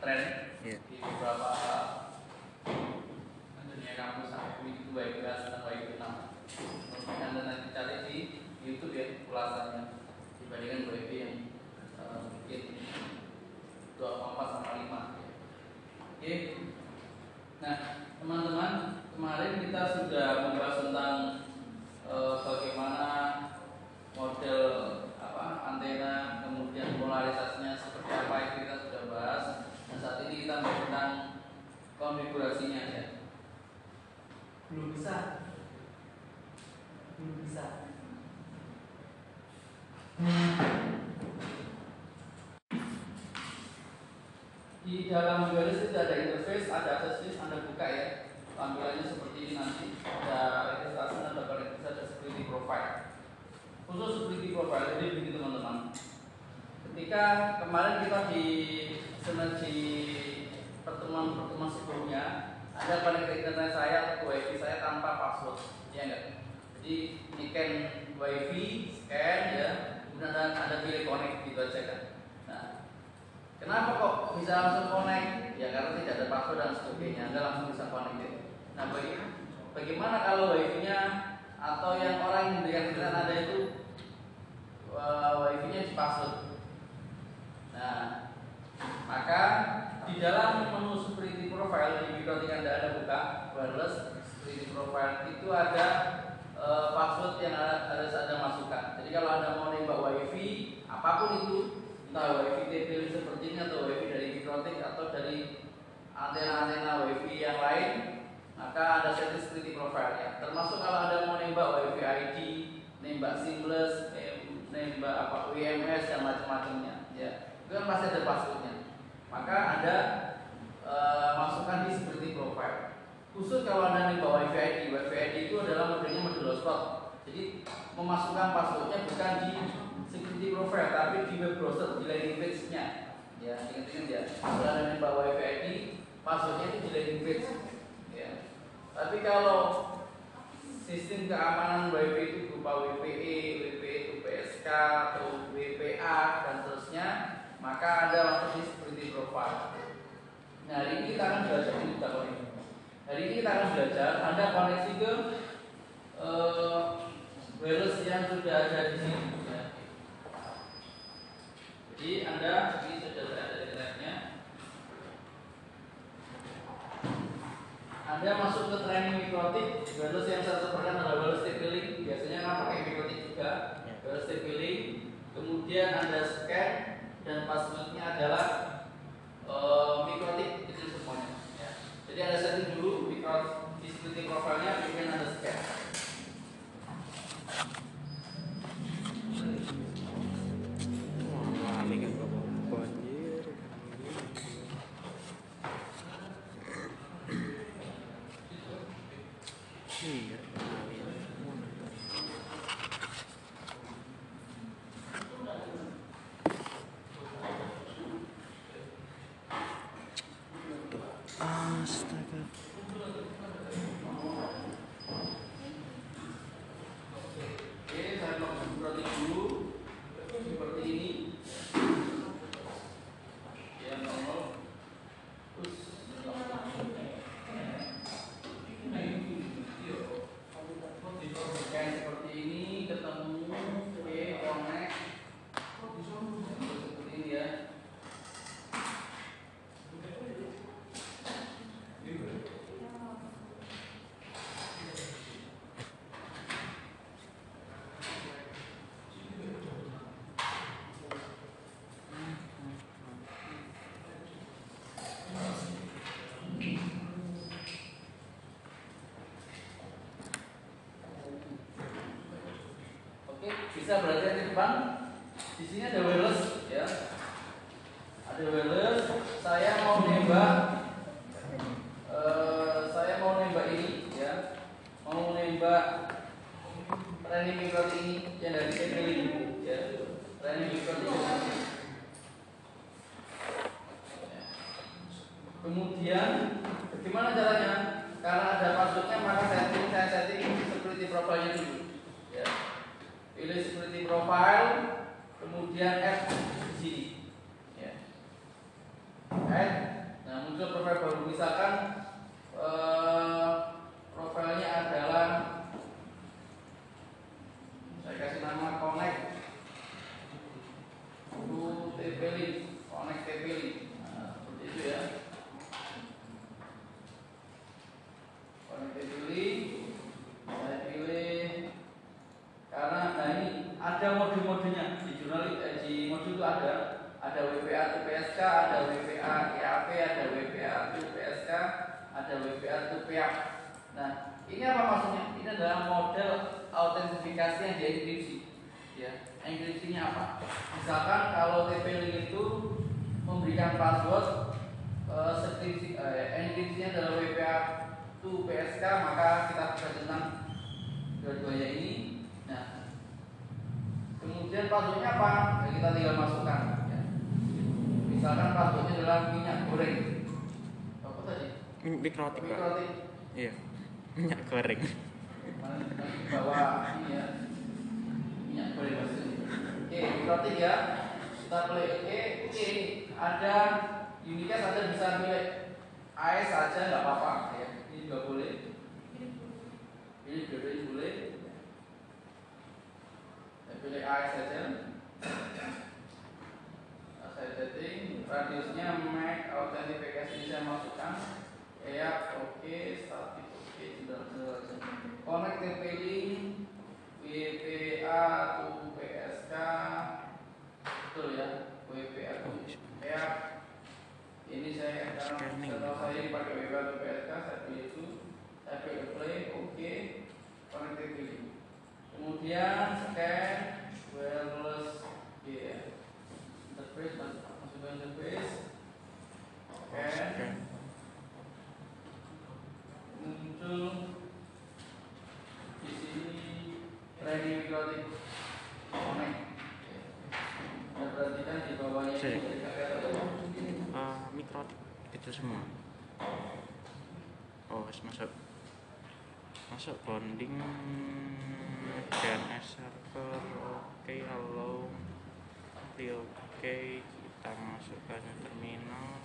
tren Iya. di beberapa dunia kampus sampai begitu baik kelas dan baik enam. Mungkin anda nanti cari di YouTube ya ulasannya dibandingkan WIB yang eh, mungkin 24 sama 5 Oke. Nah, teman-teman, kemarin kita sudah membahas tentang eh, bagaimana model apa antena, kemudian polarisasinya seperti apa itu kita sudah bahas. Dan saat ini kita tentang konfigurasinya ya. Belum bisa. Belum bisa. Di dalam wireless itu ada interface, ada access list, Anda buka ya. Tampilannya seperti ini nanti. Ada registrasi, ada connectivity, ada security profile. Khusus security profile, jadi begini teman-teman. Ketika kemarin kita di sinergi pertemuan-pertemuan sebelumnya, ada connect internet saya atau wifi saya tanpa password, ya enggak? Jadi ini kan wifi, scan ya, kemudian ada, ada pilih connect gitu aja kan. Nah, Kenapa kok bisa langsung connect? Ya karena tidak ada password dan sebagainya, Anda langsung bisa connect. ya. Nah, baga- bagaimana kalau wifi-nya atau yang orang yang memberikan internet Anda itu uh, wifi-nya di password? Nah, maka di dalam menu security profile di Microtik Anda ada buka wireless security profile itu ada eh, password yang ada- harus Anda masukkan. Jadi kalau Anda mau nembak wifi apa pun itu entah wifi TP seperti ini atau wifi dari Microtik atau dari antena-antena wifi yang lain maka ada setting security profile ya termasuk kalau Anda mau nembak wifi ID nembak seamless nem- nembak apa WMS dan macam-macamnya ya. Itu kan pasti ada passwordnya maka Anda eh, masukkan di security profile. Khusus kalau Anda wifi ID wifi ID itu adalah modelnya model hotspot jadi memasukkan passwordnya bukan di security profile tapi di web browser di landing page-nya. Ya ingat-ingat ya. Kalau Anda nembak wifi ID passwordnya itu di landing page. Ya. Tapi kalau sistem keamanan WiFi itu berupa WPE, WPE itu PSK atau WPA dan seterusnya, maka ada masuk di security profile. Nah, hari ini kita akan belajar ini kita koneksi. Hari ini kita akan belajar Anda koneksi ke eh, wireless yang sudah ada di sini. ya. Jadi Anda ini sudah ada internetnya. Anda masuk ke training mikrotik, wireless yang saya sebutkan adalah wireless TP-Link. Biasanya kan pakai mikrotik juga, wireless TP-Link. Kemudian Anda scan dan passwordnya adalah eh, mikrotik itu semuanya. Ya. Jadi Anda setting dulu mikrotik di security profile-nya, kemudian Anda scan. Rame kan bapak anjir. Iya, rame. Astaga. Oke, saya mau mikrotik dulu seperti ini. Ya, nol. Terus Kayak seperti ini ketemu oke connect seperti ini ya Oke, bisa berarti di depan. Di sini ada wireless, ya. Ada wireless. Saya mau nembak. eh, saya mau nembak ini, ya. Mau nembak training mikrotik ini yang dari TP ya. Training mikrotik ini. Kemudian bagaimana caranya? Karena ada passwordnya maka setting saya setting security profile-nya dulu. Ya pilih security profile, kemudian add di sini. Ya. Add TP-Link. Nah, seperti itu ya. Connect TP-Link. Saya pilih karena nah ini ada mode-modenya di jurnal eh, di modul itu ada ada WPA to PSK, ada WPA EAP, ada WPA to PSK, ada WPA to PIAP. Nah, ini apa maksudnya? Ini adalah model autentifikasi yang dienkripsi. Ya, enkripsinya apa? Misalkan kalau TP-Link itu memberikan password eh, skripsi, eh, enkripsinya adalah WPA to PSK, maka kita bisa tentang dua-duanya ini. Nah, kemudian passwordnya apa? Ya, kita tinggal masukkan. Ya. Misalkan passwordnya adalah minyak goreng. Apa tadi? Mikrotik. Mikrotik. Iya. Minyak goreng. bawa ini ya minyak goreng maksudnya. Oke, mikrotik ya. Kita pilih oke, oke ada unicast ada bisa pilih AS saja nggak apa-apa ya. Ini juga boleh. Ini ini boleh. Saya pilih AS saja. Nah, saya setting radiusnya make autentifikasi ini saya masukkan. Ya, oke, static oke, sudah saja. Connect TP link WPA to PSK betul ya WPA to ya ini saya akan setelah saya pakai WPA to PSK saya pilih itu saya pilih play oke connect TP link kemudian scan wireless ya. Interface mas- masukkan interface. Scan. Scan. muncul di sini ready mikrotik Cek. kelihatan. Eh, mikrotik kecil semua. Oh, masuk. Masuk bonding DNS server. Oke, halo. Oke, kita masukkan terminal.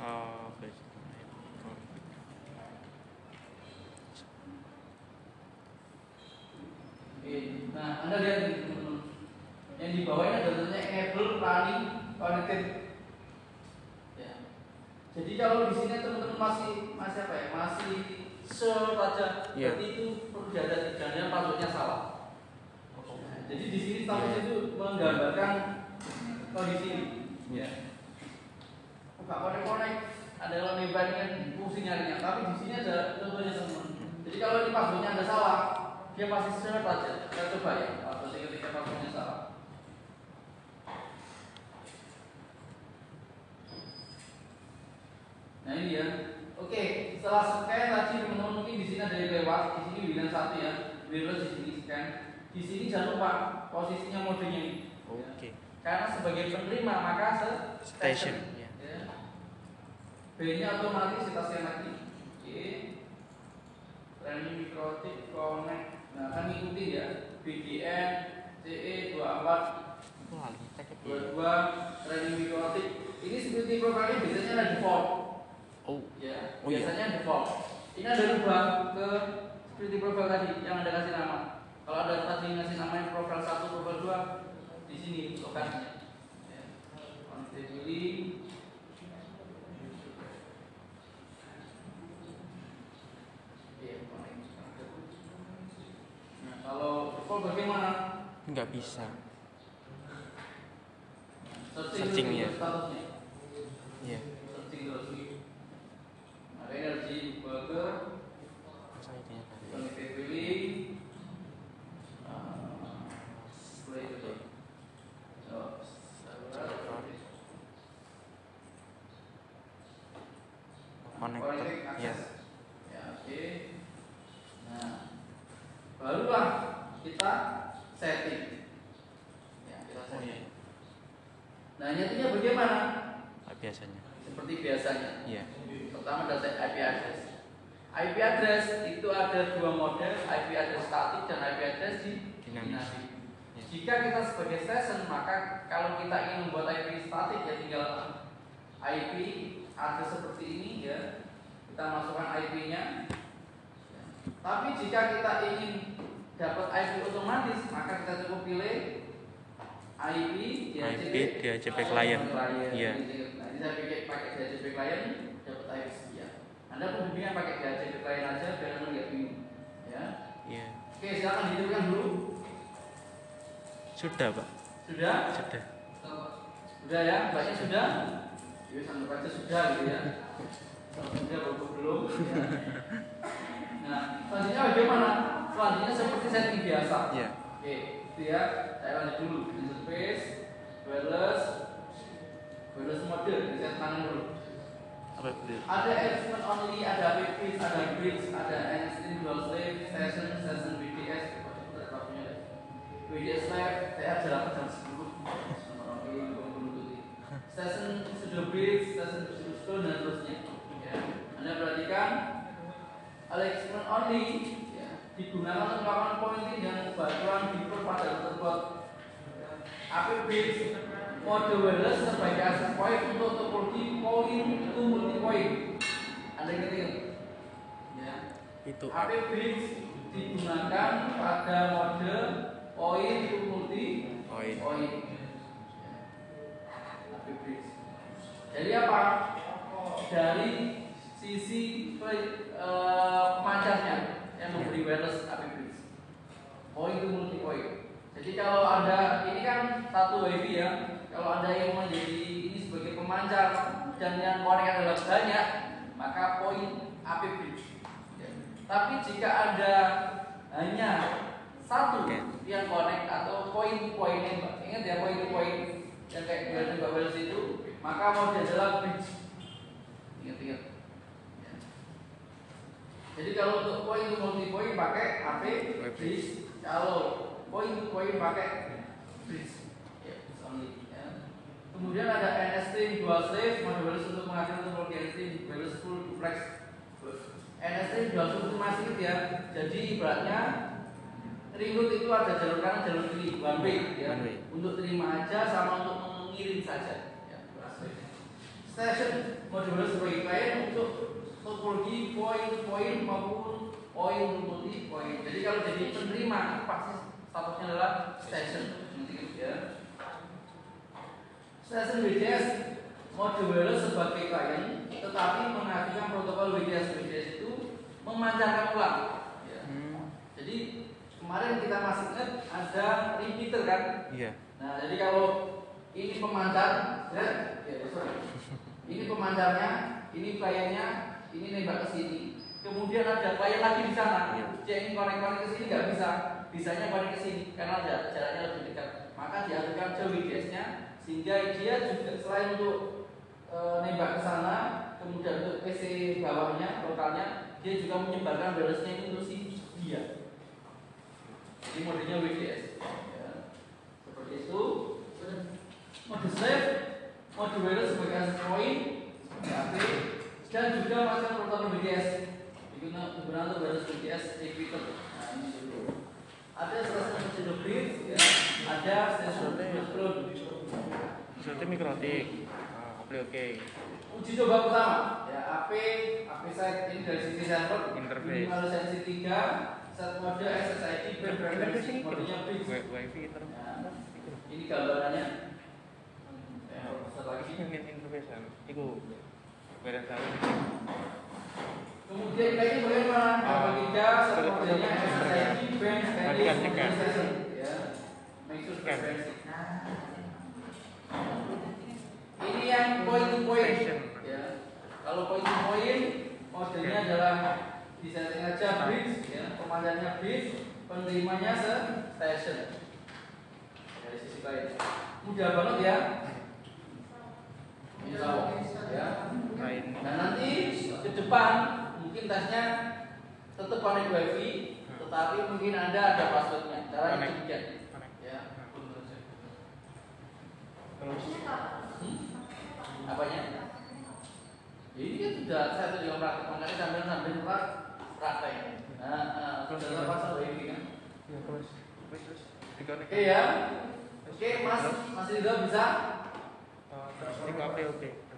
Oke, Oke, nah anda lihat teman-teman yang di bawah ini ada tulisannya enable running connected ya. Jadi kalau di sini teman-teman masih masih apa ya? Masih search aja Iya. berarti itu perlu diada jangan passwordnya salah. Nah, jadi di sini status Iya. itu menggambarkan kondisi ini. Iya. buka konek-konek ada yang lebih baik dengan fungsi nyarinya. Tapi di sini ada contohnya teman jadi kalau ini passwordnya ada salah dia pasti search aja kita coba ya atau ketika passwordnya salah nah ini ya oke setelah scan tadi teman-teman mungkin di sini ada yang lewat di sini bilang satu ya wireless di sini scan di sini jangan lupa posisinya modenya ini Oke. karena sebagai penerima maka se Station, ya. ya. B-nya otomatis kita scan lagi. Oke. Training mikrotik connect. Nah, kan ngikutin ya. BDN CE 24 Itu lali cek ya. 22 training mikrotik. Ini security profile biasanya ada default. Oh, Ya, Oh, iya. biasanya default. Ini ada rubah ke security profile tadi yang ada kasih nama. Kalau ada tadi ngasih namanya profile 1, profile 2 di sini lokasinya. Ya. Connectivity Iya, connect. Nah, kalau default bagaimana? nggak bisa. Searching, ya. Iya. Searching terus. Ada energi burger, Masa itunya kali. Connected Billing uh, Play dulu Connected. Connected Ya. access Ya, oke Nah Barulah kita setting Ya, kita setting Nah, nyatinya bagaimana? Ah, Biasanya. Seperti biasanya Iya. Pertama data IP address. IP address itu ada dua model, IP address statik dan IP address di Dinamis. Ya. Jika kita sebagai session, maka kalau kita ingin membuat IP statik ya tinggal IP address seperti ini ya. Kita masukkan IP-nya. Tapi jika kita ingin dapat IP otomatis, maka kita cukup pilih IP, IP, DHCP klien. Iya. Nah, saya pakai pakai DHCP klien dapat IP sekian. Anda pembimbingan pakai DHCP klien aja biar Anda nggak bingung. Ya. Iya. Oke, silakan dihitungkan dulu. Sudah, Pak. Sudah? Sudah. Sudah ya, banyak sudah. Ya, sampai aja sudah gitu ya. Sudah baru belum. Ya. Nah, selanjutnya bagaimana? Selanjutnya seperti setting biasa. Iya. Oke, itu ya. Saya lanjut dulu. Interface, wireless, wireless mode. Saya tangan dulu. Ada element only, ada bridge, ada bridge, ada NSTIN, dual slave, session, session BTS. BTS live, saya jelaskan jam 10 Session studio bridge, session studio dan seterusnya. Ya. Anda perhatikan element only ya, digunakan untuk melakukan pointing dan bantuan deeper pada tersebut. AP bridge mode wireless sebagai akses point untuk topologi point itu multi point. Anda ingat ingat? Ya. Itu. AP bridge digunakan pada mode point itu multi Poin. point. AP bridge. Jadi apa? Dari sisi play- eh, pemancarnya yang memberi wireless AP bridge. Point itu multi point. Jadi kalau ada ini kan satu wifi ya. Kalau ada yang menjadi ini sebagai pemancar dan yang konek adalah banyak, maka poin AP bridge. Ya. Tapi jika ada hanya satu Oke. yang connect atau poin poin ingat ya poin poin yang kayak di Mbak Wells itu, maka mode adalah bridge. Ingat-ingat. Jadi kalau untuk poin multi point pakai AP bridge, kalau poin to point pakai bridge. Ya. Ya. Kemudian ada NST dual slave, wireless untuk menghasilkan topologi NST wireless full duplex. NST dual slave itu masih ya. Jadi ibaratnya ringut itu ada jalur kanan, jalur kiri, one way ya. Untuk terima aja sama untuk mengirim saja. Ya, station sebagai klien untuk topologi poin-poin maupun poin multi poin. Jadi kalau jadi penerima pasti statusnya adalah station. Nanti ya. Station WDS modular sebagai klien, tetapi menghasilkan protokol WDS WDS itu memancarkan ulang. Ya. Hmm. Jadi kemarin kita masih ingat ada repeater kan? Iya. Nah, jadi kalau ini pemancar, ya, ya sorry. Ini pemancarnya, ini kliennya, ini nembak ke sini. Kemudian ada klien lagi di sana. Iya. Dia ingin konek-konek ke sini nggak bisa. Bisanya konek ke sini karena ada jaraknya lebih dekat. Maka diaturkan jauh WDS-nya sehingga dia juga selain untuk e, nembak ke sana, kemudian untuk PC bawahnya, lokalnya, dia juga menyebarkan itu untuk si dia. Jadi modenya WDS. Ya. Seperti itu. Mode slave, mode wireless sebagai point, HP, dan juga masih protokol WDS. Digunakan untuk wireless WDS repeater. Nah, ini dulu. Ada sensor sensor grid, ya. ada sensor cloud. Seperti mikrotik. Ah, oke oke. Uji coba pertama, ya AP, AP site ini dari sisi server, Interface. minimal sensi 3, set mode SSID, frequency, modenya. Wi- Wifi. Nah, ini gambarannya. Ya, satu lagi. Ini interface kan. Beda tahu. Kemudian kayak bagaimana? Terus- SSID, band, Nanti edit, kan tekan. session. Ya, frequency. Ini yang point to point. Ya. Kalau point to point, Oke. adalah di setting aja bridge, ya, pemancarnya bridge, penerimanya se station. Dari sisi lain. Mudah banget ya. Insya Allah, ya. Lain. Nah nanti ke depan mungkin tasnya tetap connect wifi, tetapi mungkin anda ada passwordnya. Connect. demikian. Ya. Terus Hmm? Apanya? Ya, ini kan sudah saya tuh juga praktek makanya sambil sambil pra- praktek. Nah, nah sudah ada password wifi kan? ya terus terus terus. Oke ya. Oke Mas, Mas Ridho bisa? Oh, terus di oke oke.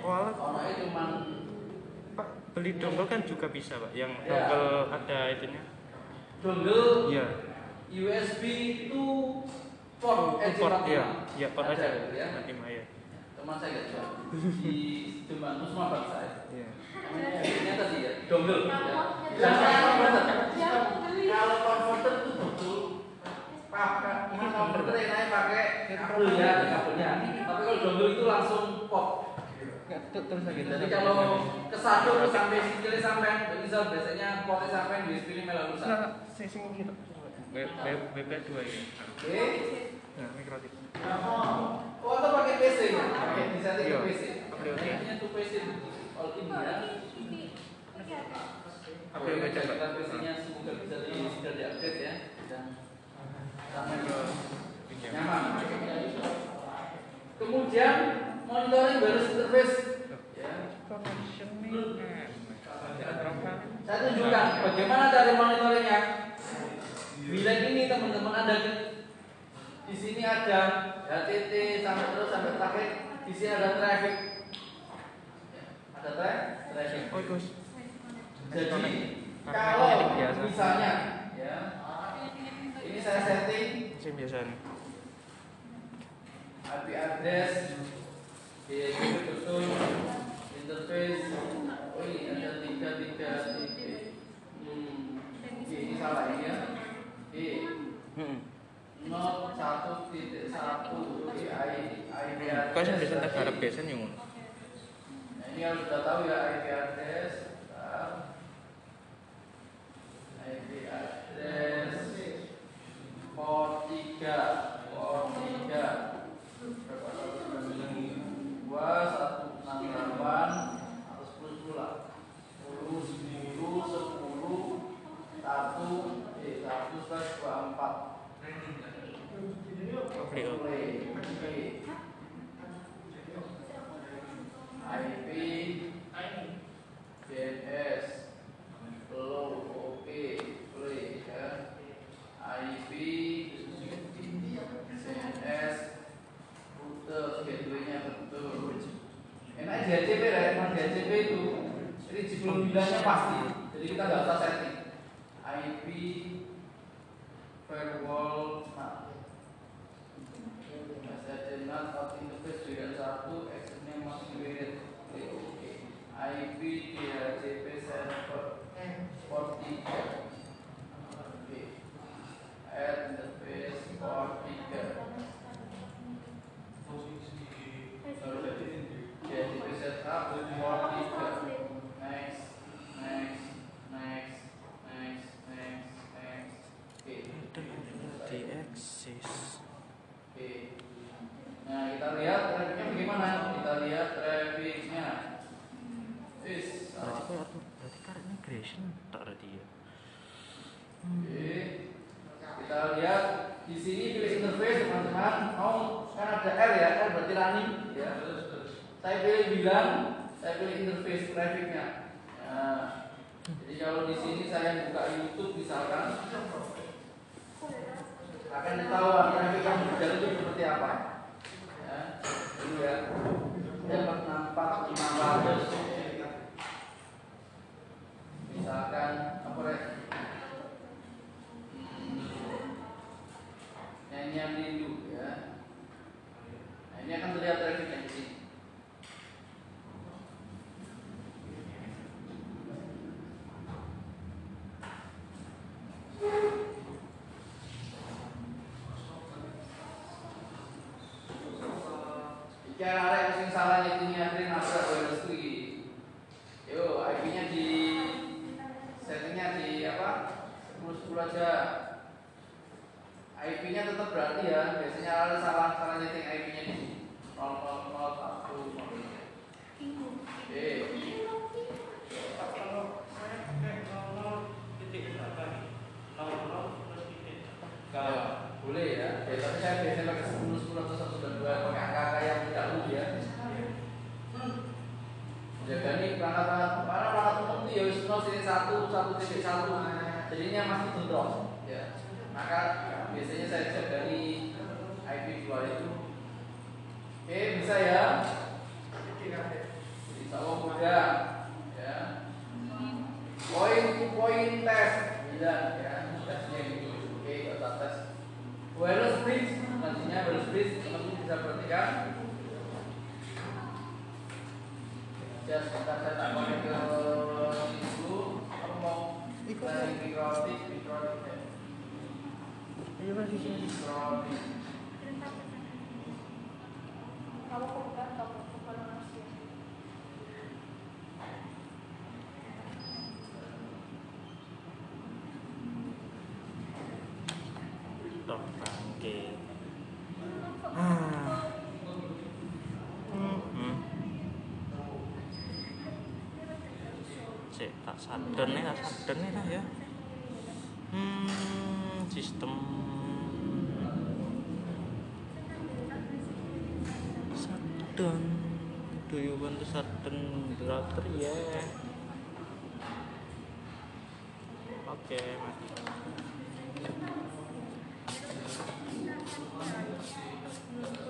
Oh, cuman Pak, beli dongle kan juga bisa, Pak. Yang Ya. dongle ada itunya. dongle Iya. USB itu port Itu port ya. Iya, port Ada, aja. ya. Nanti ya. Teman saya nggak tahu. di Demak Musma Pak saya. Iya. Namanya ini tadi ya, dongle. Ya. Kalau converter itu betul pakai ini converter yang lain pakai kabel ya, kabelnya. Tapi kalau dongle itu langsung port. Terus lagi. Jadi kalau kesatu terus sampai sikilnya sampai misal biasanya potnya sampai di pilih melalu Nah, saya sing kira. BP 2 ya. Oke. Nah, mikrotik. Oh, atau pakai PC ya? Pakai bisa Iya. pakai PC. Oke, oke. Ini tuh PC all in ya. Apa yang baca, Pak? PC-nya semoga bisa di bisa diupdate ya. Dan sampai ke. Kemudian monitoring baris interface. Ya. Saya tunjukkan bagaimana cara monitoringnya. Bila ini teman-teman ada di sini ada HTT sampai terus sampai terakhir di sini ada traffic. Ada tra traffic. Oh. Jadi kalau misalnya ya ini saya setting. IP address Kau sing biasa tak garap biasa nih IP-nya tetap berarti ya. Biasanya ada salah salah nyeting IP-nya di sini. 0001. Oke. Kalau boleh ya. Ya, tapi saya biasanya pakai 10 10 atau 1 2 pakai angka-angka yang tidak dulu ya. Jaga nih perangkat para perangkat umum itu ya wis sini satu satu titik satu jadinya masih bentrok ya maka biasanya saya cek dari IP2 itu. Oke bisa ya? Insya Allah mudah ya. Poin poin tes. Bilang ya. Tesnya gitu oke kita tes. Wireless bridge nantinya wireless bridge teman-teman bisa perhatikan. Ya sebentar saya tak pakai ke dulu aku mau? Dari mikrotik mikrotik ya Iya Mas, di sini. mikrotik Kamu bukan kamu bukan manusia. Tok bangke. Ah. Hmm. Cek tak sadar nih, tak sadar nih lah ya. Hmm, sistem you want to router? Yeah. Oke, mati. Cancel.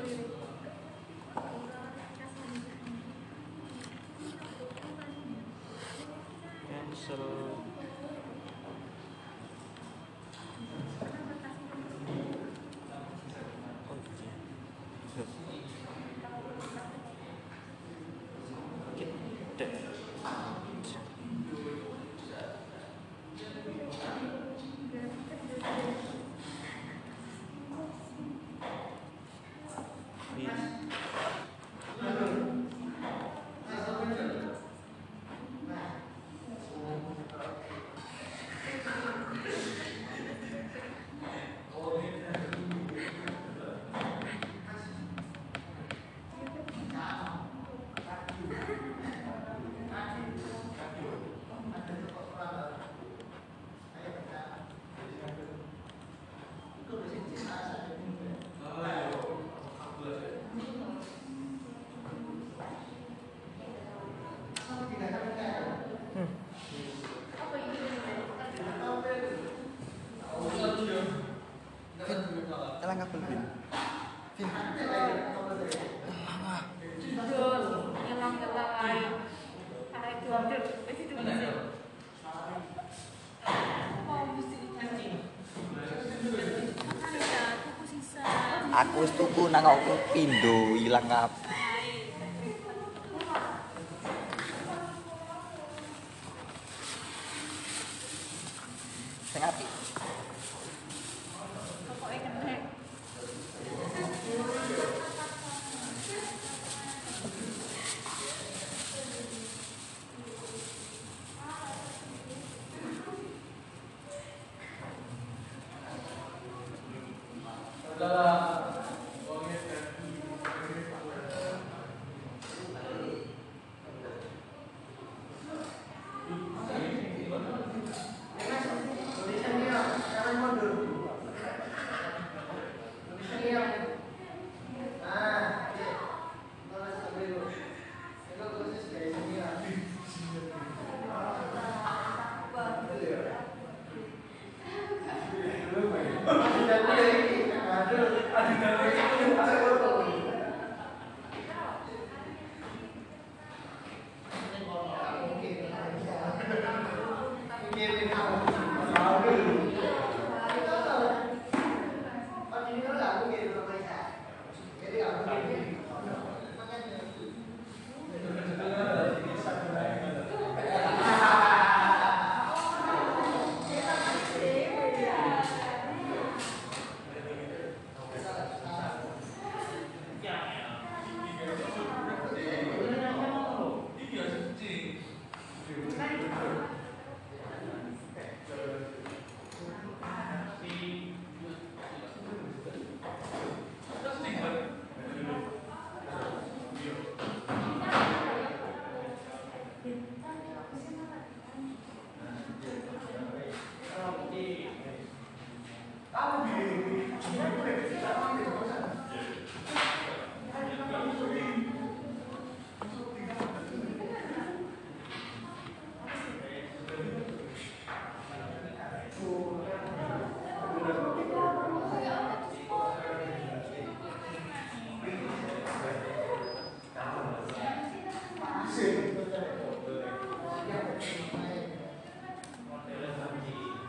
Aku wis tuku nang aku pindo ilang kabeh.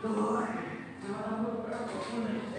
对，然后他会不让我进来。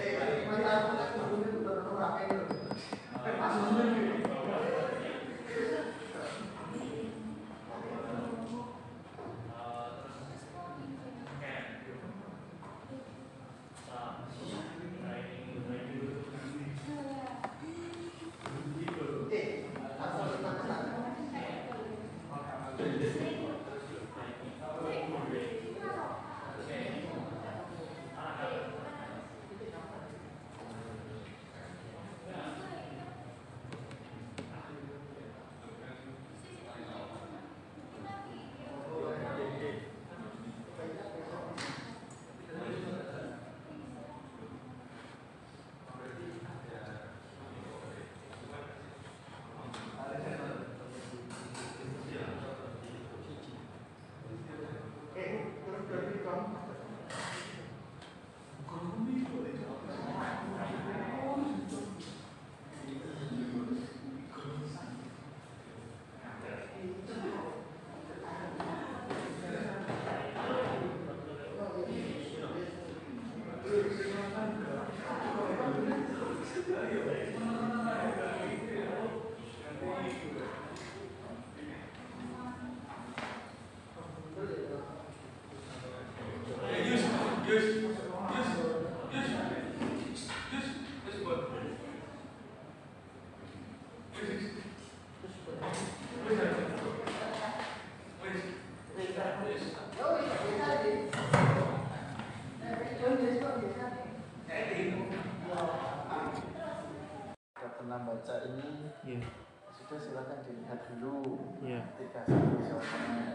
Ketika suasana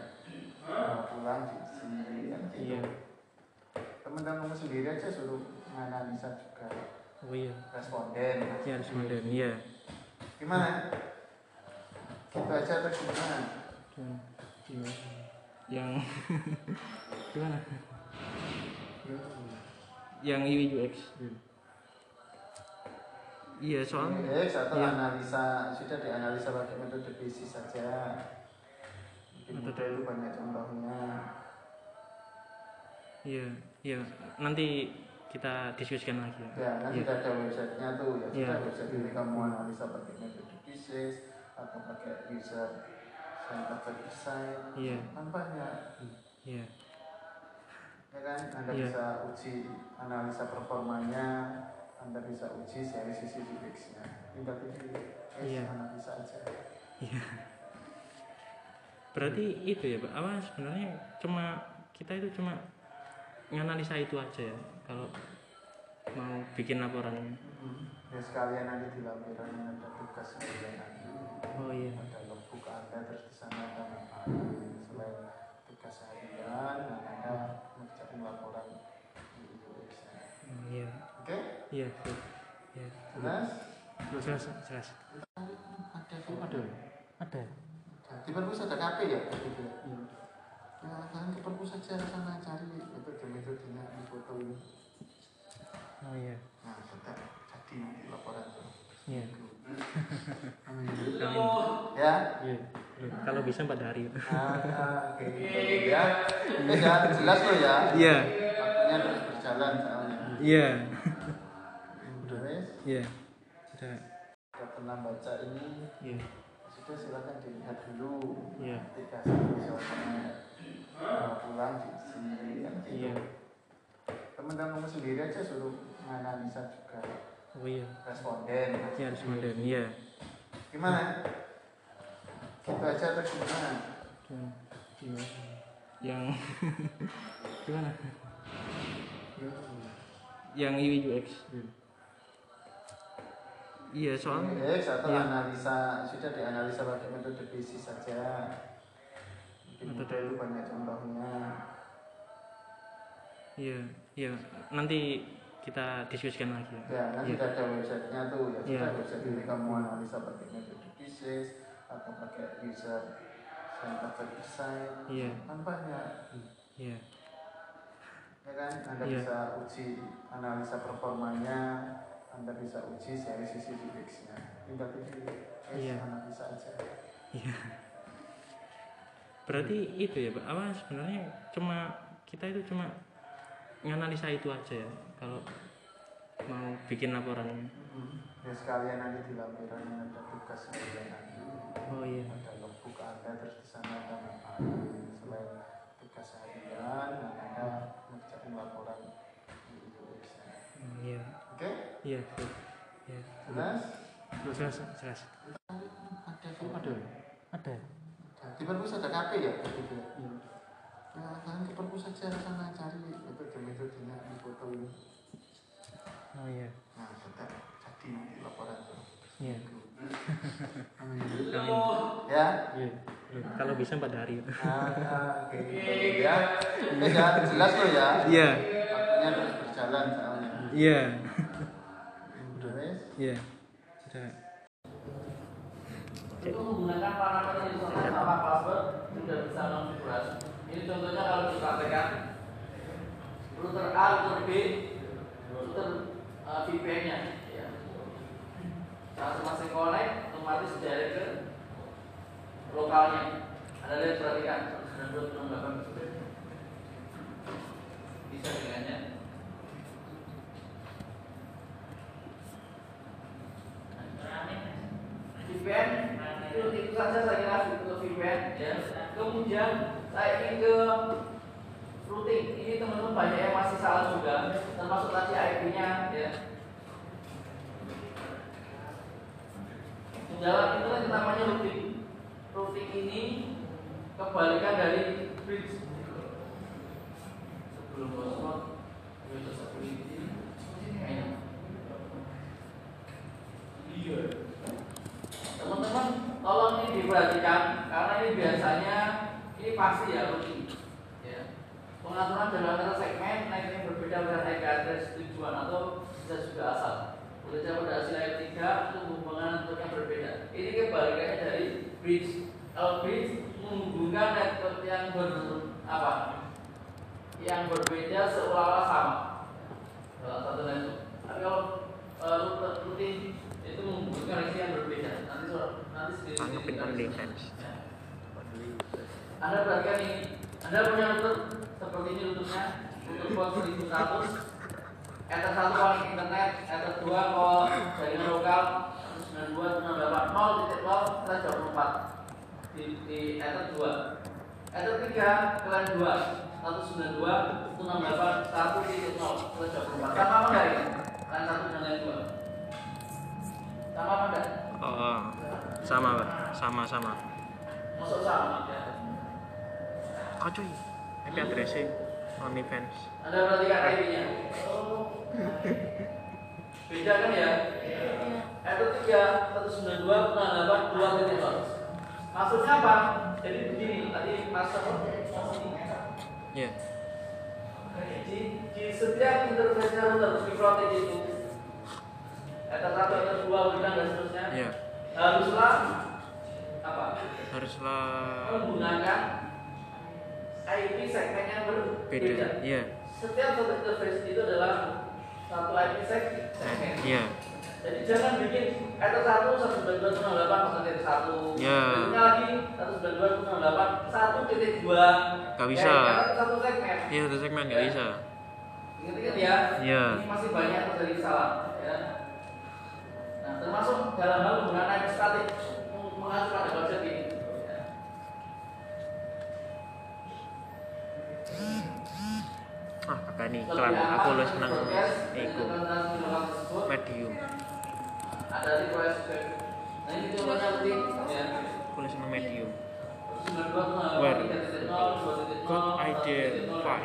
pulang diisi kan gitu. Iya. teman-teman sendiri aja suruh menganalisa juga Oh iya. responden Iya modern. Iya. gimana gitu aja atau gimana gimana? Yang gimana? Yang UI UX. Iya soalnya. Yes, atau Iya. analisa sudah dianalisa pakai metode basis saja Mungkin Metode. itu banyak contohnya Iya, iya. Nanti kita diskusikan lagi ya. ya nanti Iya. ada websitenya tuh ya Iya. sudah website ini kamu analisa pakai metode basis atau pakai user centered design Iya. banyak Iya. ya kan anda Iya. bisa uji analisa performanya anda bisa uji dari sisi UX-nya tinggal pilih Iya. analisa aja Iya. Berarti itu ya, Pak. Apa sebenarnya cuma kita itu cuma nganalisa itu aja ya. Kalau mau bikin laporan. ya sekalian nanti di lampirannya ada tugas harian nanti Oh iya. ada logbook anda terus di sana ada ngapain selain tugas harian dan anda mengerjakan laporan di UX-nya Oh, iya. oke Iya, sip. Iya. jelas Jelas, jelas. ada ada? Ada. Di perpus ada KP ya gitu ya ya kalian ke perpus aja sana cari metode metodenya di foto ini Oh iya. nah tetap jadi laporan Iya. Ya Iya. Kalau bisa pada hari. Ah, oke ya jangan jelas loh ya Iya. waktunya terus berjalan soalnya Iya. udah wes Iya. Sudah. sudah pernah baca ini Iya. Sudah silakan dilihat dulu Iya. ketika suasana uh, pulang diisi kan gitu. Iya. teman-teman sendiri aja suruh menganalisa juga Oh iya. responden Iya modern. Iya. gimana gitu aja atau gimana gimana? Yang gimana? Yang UI UX. Iya soalnya. Yes, atau Iya. analisa sudah dianalisa pakai metode basis saja Mungkin Metode. itu banyak contohnya Iya, iya. Nanti kita diskusikan lagi ya. ya nanti Iya. ada websitenya tuh ya sudah website ini kamu analisa pakai metode basis atau pakai user centered design Iya. kan banyak Iya. ya kan anda Iya. bisa uji analisa performanya anda bisa uji dari sisi UX-nya tinggal pilih Iya. analisa aja Iya. Berarti itu ya, Pak. Apa sebenarnya cuma kita itu cuma nganalisa itu aja ya. Kalau mau bikin laporan. ya sekalian nanti di lampirannya ada tugas nanti Oh iya. ada logbook anda terus di sana ada ngapain selain tugas harian dan anda mengerjakan laporan di UX-nya Oh, iya. Iya. Iya. jelas Jelas, jelas. ada film ada ya? Ada. di perpus ada kafe ya? Gitu ya ya kalian ke perpus aja sana cari. Metode-metodenya di foto ini. Oh iya. Nah tetap jadi laporan. Iya. Amin. Ya? Iya. Kalau bisa empat hari Ah, oke. Ya Oke, ya jelas loh ya. Iya. Waktunya terus berjalan soalnya. Iya iya sudah Itu menggunakan parameter internet sama password sudah bisa konfigurasi. Ini contohnya kalau dipraktekkan router A, router B, router uh, VPN-nya. Ya. Saat masing connect, otomatis direct ke lokalnya. Anda lihat perhatikan 92.68 bisa dengannya. VPN itu itu saja saya kira untuk VPN ya. Kemudian saya ingin ke routing. Ini teman-teman banyak yang masih salah juga, termasuk tadi IP-nya ya. Di dalam internet yang namanya routing. Routing ini kebalikan dari bridge. Sebelum hotspot, user security. Iya. Teman-teman, tolong ini diperhatikan karena ini biasanya ini pasti ya rutin. Ya. Pengaturan jalan antara segmen naik yang berbeda dengan IP address tujuan atau bisa juga asal. Bekerja pada hasil ayat 3 itu hubungan untuk yang berbeda. Ini kebalikannya dari bridge. Kalau bridge menghubungkan network yang ber apa? Yang berbeda seolah-olah sama dalam satu network. Tapi kalau uh, rutin itu menghubungkan reaksi yang berbeda. Nanti suara nanti sendiri. Tanggepin on defense. Anda perhatikan ini. Anda punya router seperti ini. Router port 1100 Ether 1 calling internet, Ether 2 call jaringan lokal 192.168.0.0 slash 24 di, di Ether 2 Ether 3 kalian 2 192.168.1.0 slash 24 Sama apa enggak ini? Kalian satu dan lain dua Sama apa enggak? oh sama pak. Sama sama. Masuk sama ya. kau cuy? IP addressnya on defense Anda perhatikan IP-nya. Beda kan ya? Itu tiga satu sembilan dua delapan dua titik Maksudnya apa? Jadi begini, tadi master iya. Di, di setiap interface router di protect itu Ether satu, ether dua, ulang dan seterusnya. Iya haruslah apa? haruslah Menggunakan IP segmen yang berbeda. beda iya Setiap satu interface itu adalah satu IP seg- segmen. iya Jadi jangan bikin ether satu satu sembilan dua sembilan delapan satu titik satu. Ya. Berikutnya lagi satu sembilan dua sembilan delapan satu titik dua. Gak bisa. Ya, karena satu segmen. iya satu segmen nggak bisa Ingat-ingat ya. Iya. Ini masih banyak terjadi salah. Termasuk dalam hal penggunaan IP statik meng- mengacu pada konsep ini. Ah kakak nih aman aku lu seneng iku. medium. Ada di proses. Nah ini contohnya rutin ya. aku lu seneng medium. 92 Where? 3.0, 2.0, God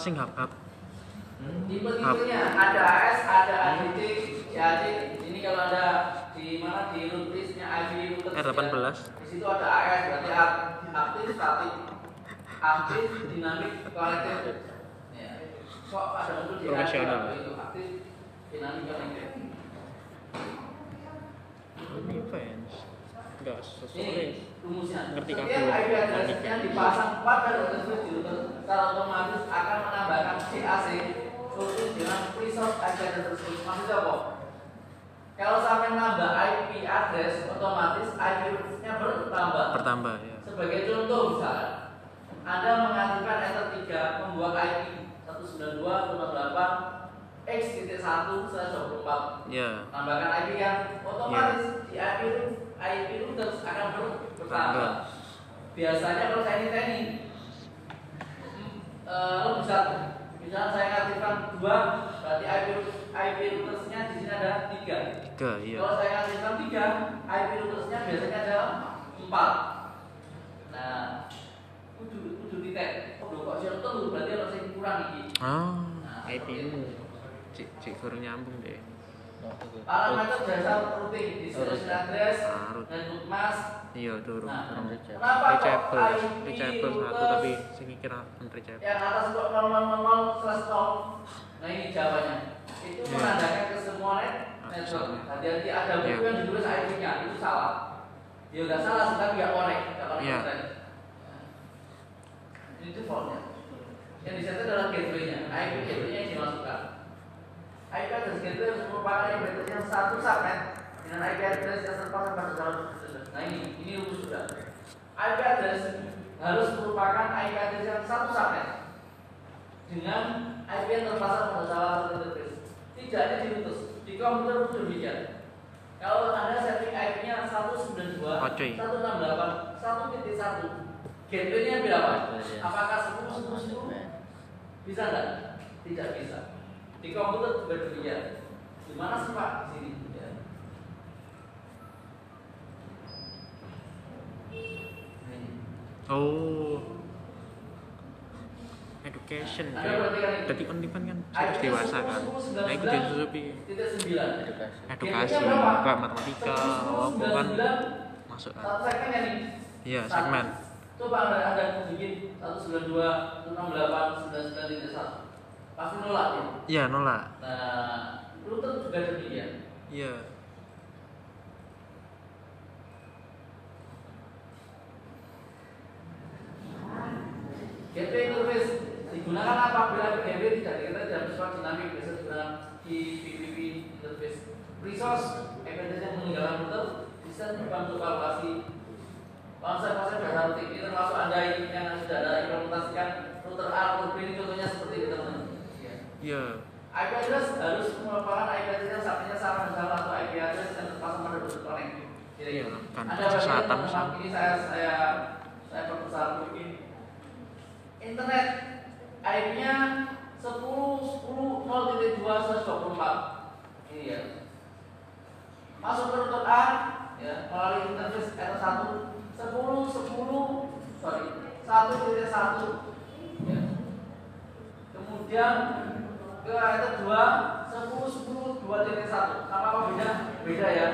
sing hap hap Tipe-tipenya ada AS, ada ADT, CAD. Ini kalau ada di mana di IP root R18 Di situ ada AS berarti ak- aktif, statik, aktif, dinamik, kolektif. Ya. Kok ada muncul di Profesional. itu aktif, dinamik, kolektif. ini fans enggak sesuai rumusnya. Ngerti kabel. IP address-nya dipasang pada router di router secara otomatis akan menambahkan CAC khusus dengan resource address tersebut. Maksudnya apa? Kalau sampai nambah IP address, otomatis IP routernya bertambah. bertambah ya Sebagai contoh misalnya, Anda mengaktifkan enter 3 membuat IP 192.168 x.1/24 ya tambahkan IP kan otomatis di IP itu IP itu terus akan ber- bertambah. Tambah. Biasanya kalau saya ini teknik, lo bisa misalnya saya aktifkan dua, berarti IP IP routersnya di sini ada tiga. tiga iya Kalau saya aktifkan tiga, IP routersnya biasanya ada empat. Nah, kudu kudu ditek. Oh, kok sih berarti harus kurang iki. ah IP mu cik cik kurang nyambung deh Parameter dasar routing di solution address Ah, root. dan bookmas iya turun Nah, kenapa kok reachable satu tapi sing kira unreachable. Yang atas kok 0000 slash 0 nah ini jawabannya. Itu Iya. menandakan ke semua net Ah, network. hati-hati ada Iya. buku yang ditulis IP-nya itu salah. Ya nggak salah tapi nggak connect nggak connect Iya. Nah, ini defaultnya yang disetting adalah gateway-nya. IP gateway-nya yang dimasukkan IP address gateway merupakan yang yang satu subnet dengan IP address yang terpasang pada dalam nah ini ini rumus sudah IP address harus merupakan IP address yang satu subnet dengan IP yang terpasang pada salah satu interface tidak ada di router di komputer pun demikian kalau anda setting IP-nya 192 Oh, cuy. 168 1.1 gateway-nya berapa? Apakah 10 10 10? Bisa enggak? Tidak bisa. Di komputer juga demikian. Di mana sih Pak? Di sini. Ya. Oh education Anda kayak perhatikan ini. jadi OnlyFans kan harus dewasa kan nah itu Titik sembilan. edukasi berapa? kayak matematika apa kan 199, masuk kan Satu segmen ya nih. iya Satu. segmen Coba anda anda bikin 192, 168, 99, 1. Pasti nolak ya. iya nolak Nah, router juga demikian. iya Gateway interface digunakan apabila gateway tidak diketahui dalam bersifat dinamik biasa digunakan di PPP interface. Resource evidence yang meninggalkan router bisa dibantu kalkulasi konsep-konsep dasar routing ini termasuk anda yang sudah ada implementasikan router A, router B ini contohnya seperti ini teman-teman. Ya. iya IP address harus merupakan IP address yang satunya sama dengan satu IP address yang terpasang pada router connect. Iya, kan Ada kesesatan, bagian Sam. ini saya saya saya berusaha bikin internet IP-nya 10 10 0.2 124 ini ya masuk ke router A ya melalui interface R1 10 10 sorry 1.1 ya kemudian ke router 2 10 10 2.1 sama apa? Beda beda ya.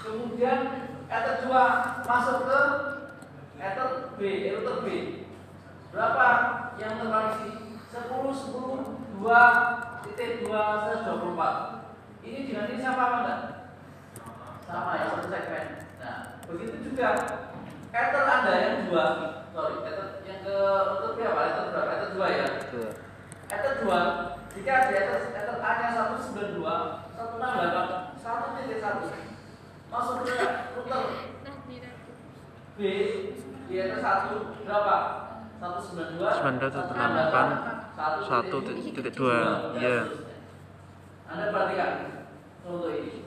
Kemudian ether 2 masuk ke ether B router B. Berapa? Yang terkoneksi 10 10 2 titik 2 124 ini dengan ini sama apa enggak? Sama ya satu segmen. Nah begitu juga. Ether anda yang dua sorry ether yang ke router B apa? Ether berapa ether 2 ya ether 2 jika di ether ether A nya 192 168 1 titik 1 masuk ke router. B di atas satu berapa? 192 198, satu titik dua, iya. Anda perhatikan contoh ini.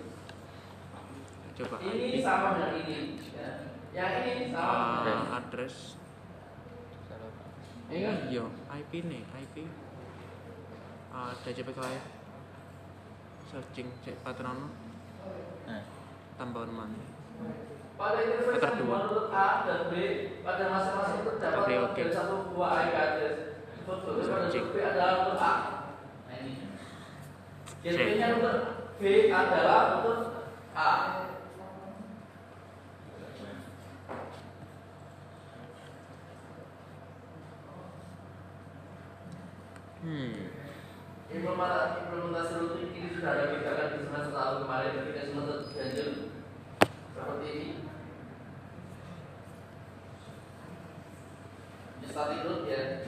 coba. Ini sama dengan ini. ya. Yang ini sama. Dengan Ah, address. Oh iya IP nih IP Ah, DCP klien searching cek patrono Nah, tambahan mana Pada interface yang menurut A dan B pada masing-masing terdapat Oke, lebih oke. dari satu buah IP address. Pada Cek. B adalah untuk A. Nah ini. Gateway-nya untuk B adalah untuk A. Hmm. Implementasi, routing ini sudah ada bedakan di semester lalu kemarin ketika semester ganjil seperti ini. Static root ya.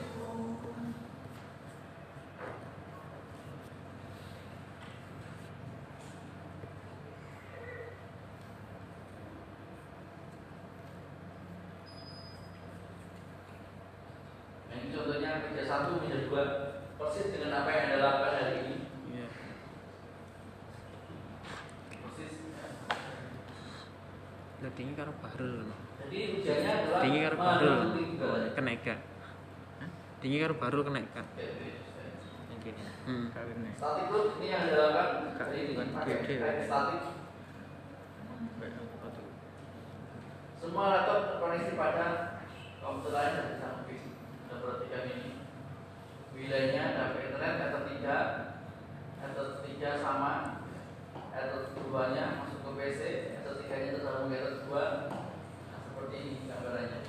Nah, ini contohnya meja satu, meja dua persis dengan apa yang anda lakukan hari ini. Iya. Persis. Lah adalah Tinggi karo. Kenaikan. Hah? Tinggi karo oke. Yang gini. Hmm. Kawinnya. Static root ini yang dilakukan dari pakai gede. static. Semua laptop terkoneksi pada komputer lain dan. Kita perhatikan ini. Wilayahnya dapat internet ether 3 ether 3 sama ether 2 nya masuk ke PC ether 3 nya tersambung ke ether 2 nah, seperti ini gambarannya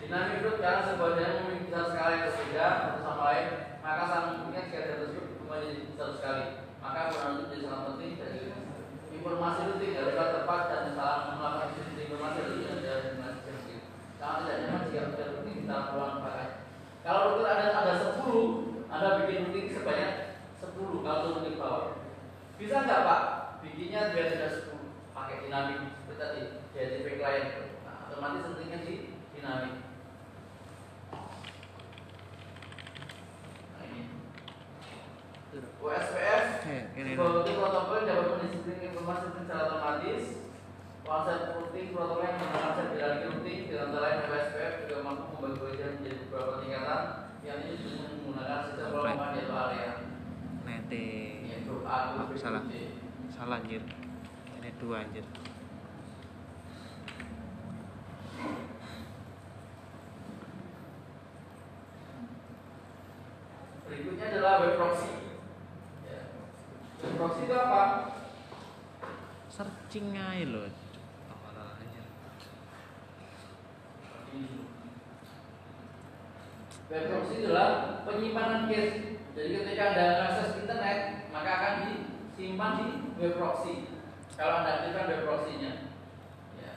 Dinamik root karena sebuahnya memiliki satu skala yang berbeda satu sama lain. Maka saling memungkinkan jika data tersebut kembali satu sekali. Maka peran itu menjadi sangat penting dari informasi routing haruslah tepat dan salah melakukan informasi dan dari informasi sensitif sangat tidak nyaman jika sudah routing kita pulang pakai. Kalau router ada ada 10 anda bikin routing sebanyak 10 kalau ke bawah. Bisa nggak pak? Bikinnya biar tidak 10 pakai dinamik seperti tadi DHCP client nah, otomatis routingnya di dinamik nah ini USPF Eh, ini Sebuah routing protokol yang dapat mendistribusikan informasi secara otomatis Konsep routing protokol yang menggunakan konsep hierarki routing di antara lain OSPF juga mampu membagi bagian menjadi beberapa tingkatan yang ini juga menggunakan sistem Komplek. pelompat yaitu area Nete. yaitu A, Apa B, salah? C. Salah anjir. Ini dua anjir. Berikutnya adalah web proxy. Ya. Web proxy itu apa? Searching aja loh. Awal aja. Web proxy adalah penyimpanan cache. Jadi ketika Anda akses internet, maka akan disimpan di web proxy. Kalau Anda aktifkan web proxy-nya. Ya.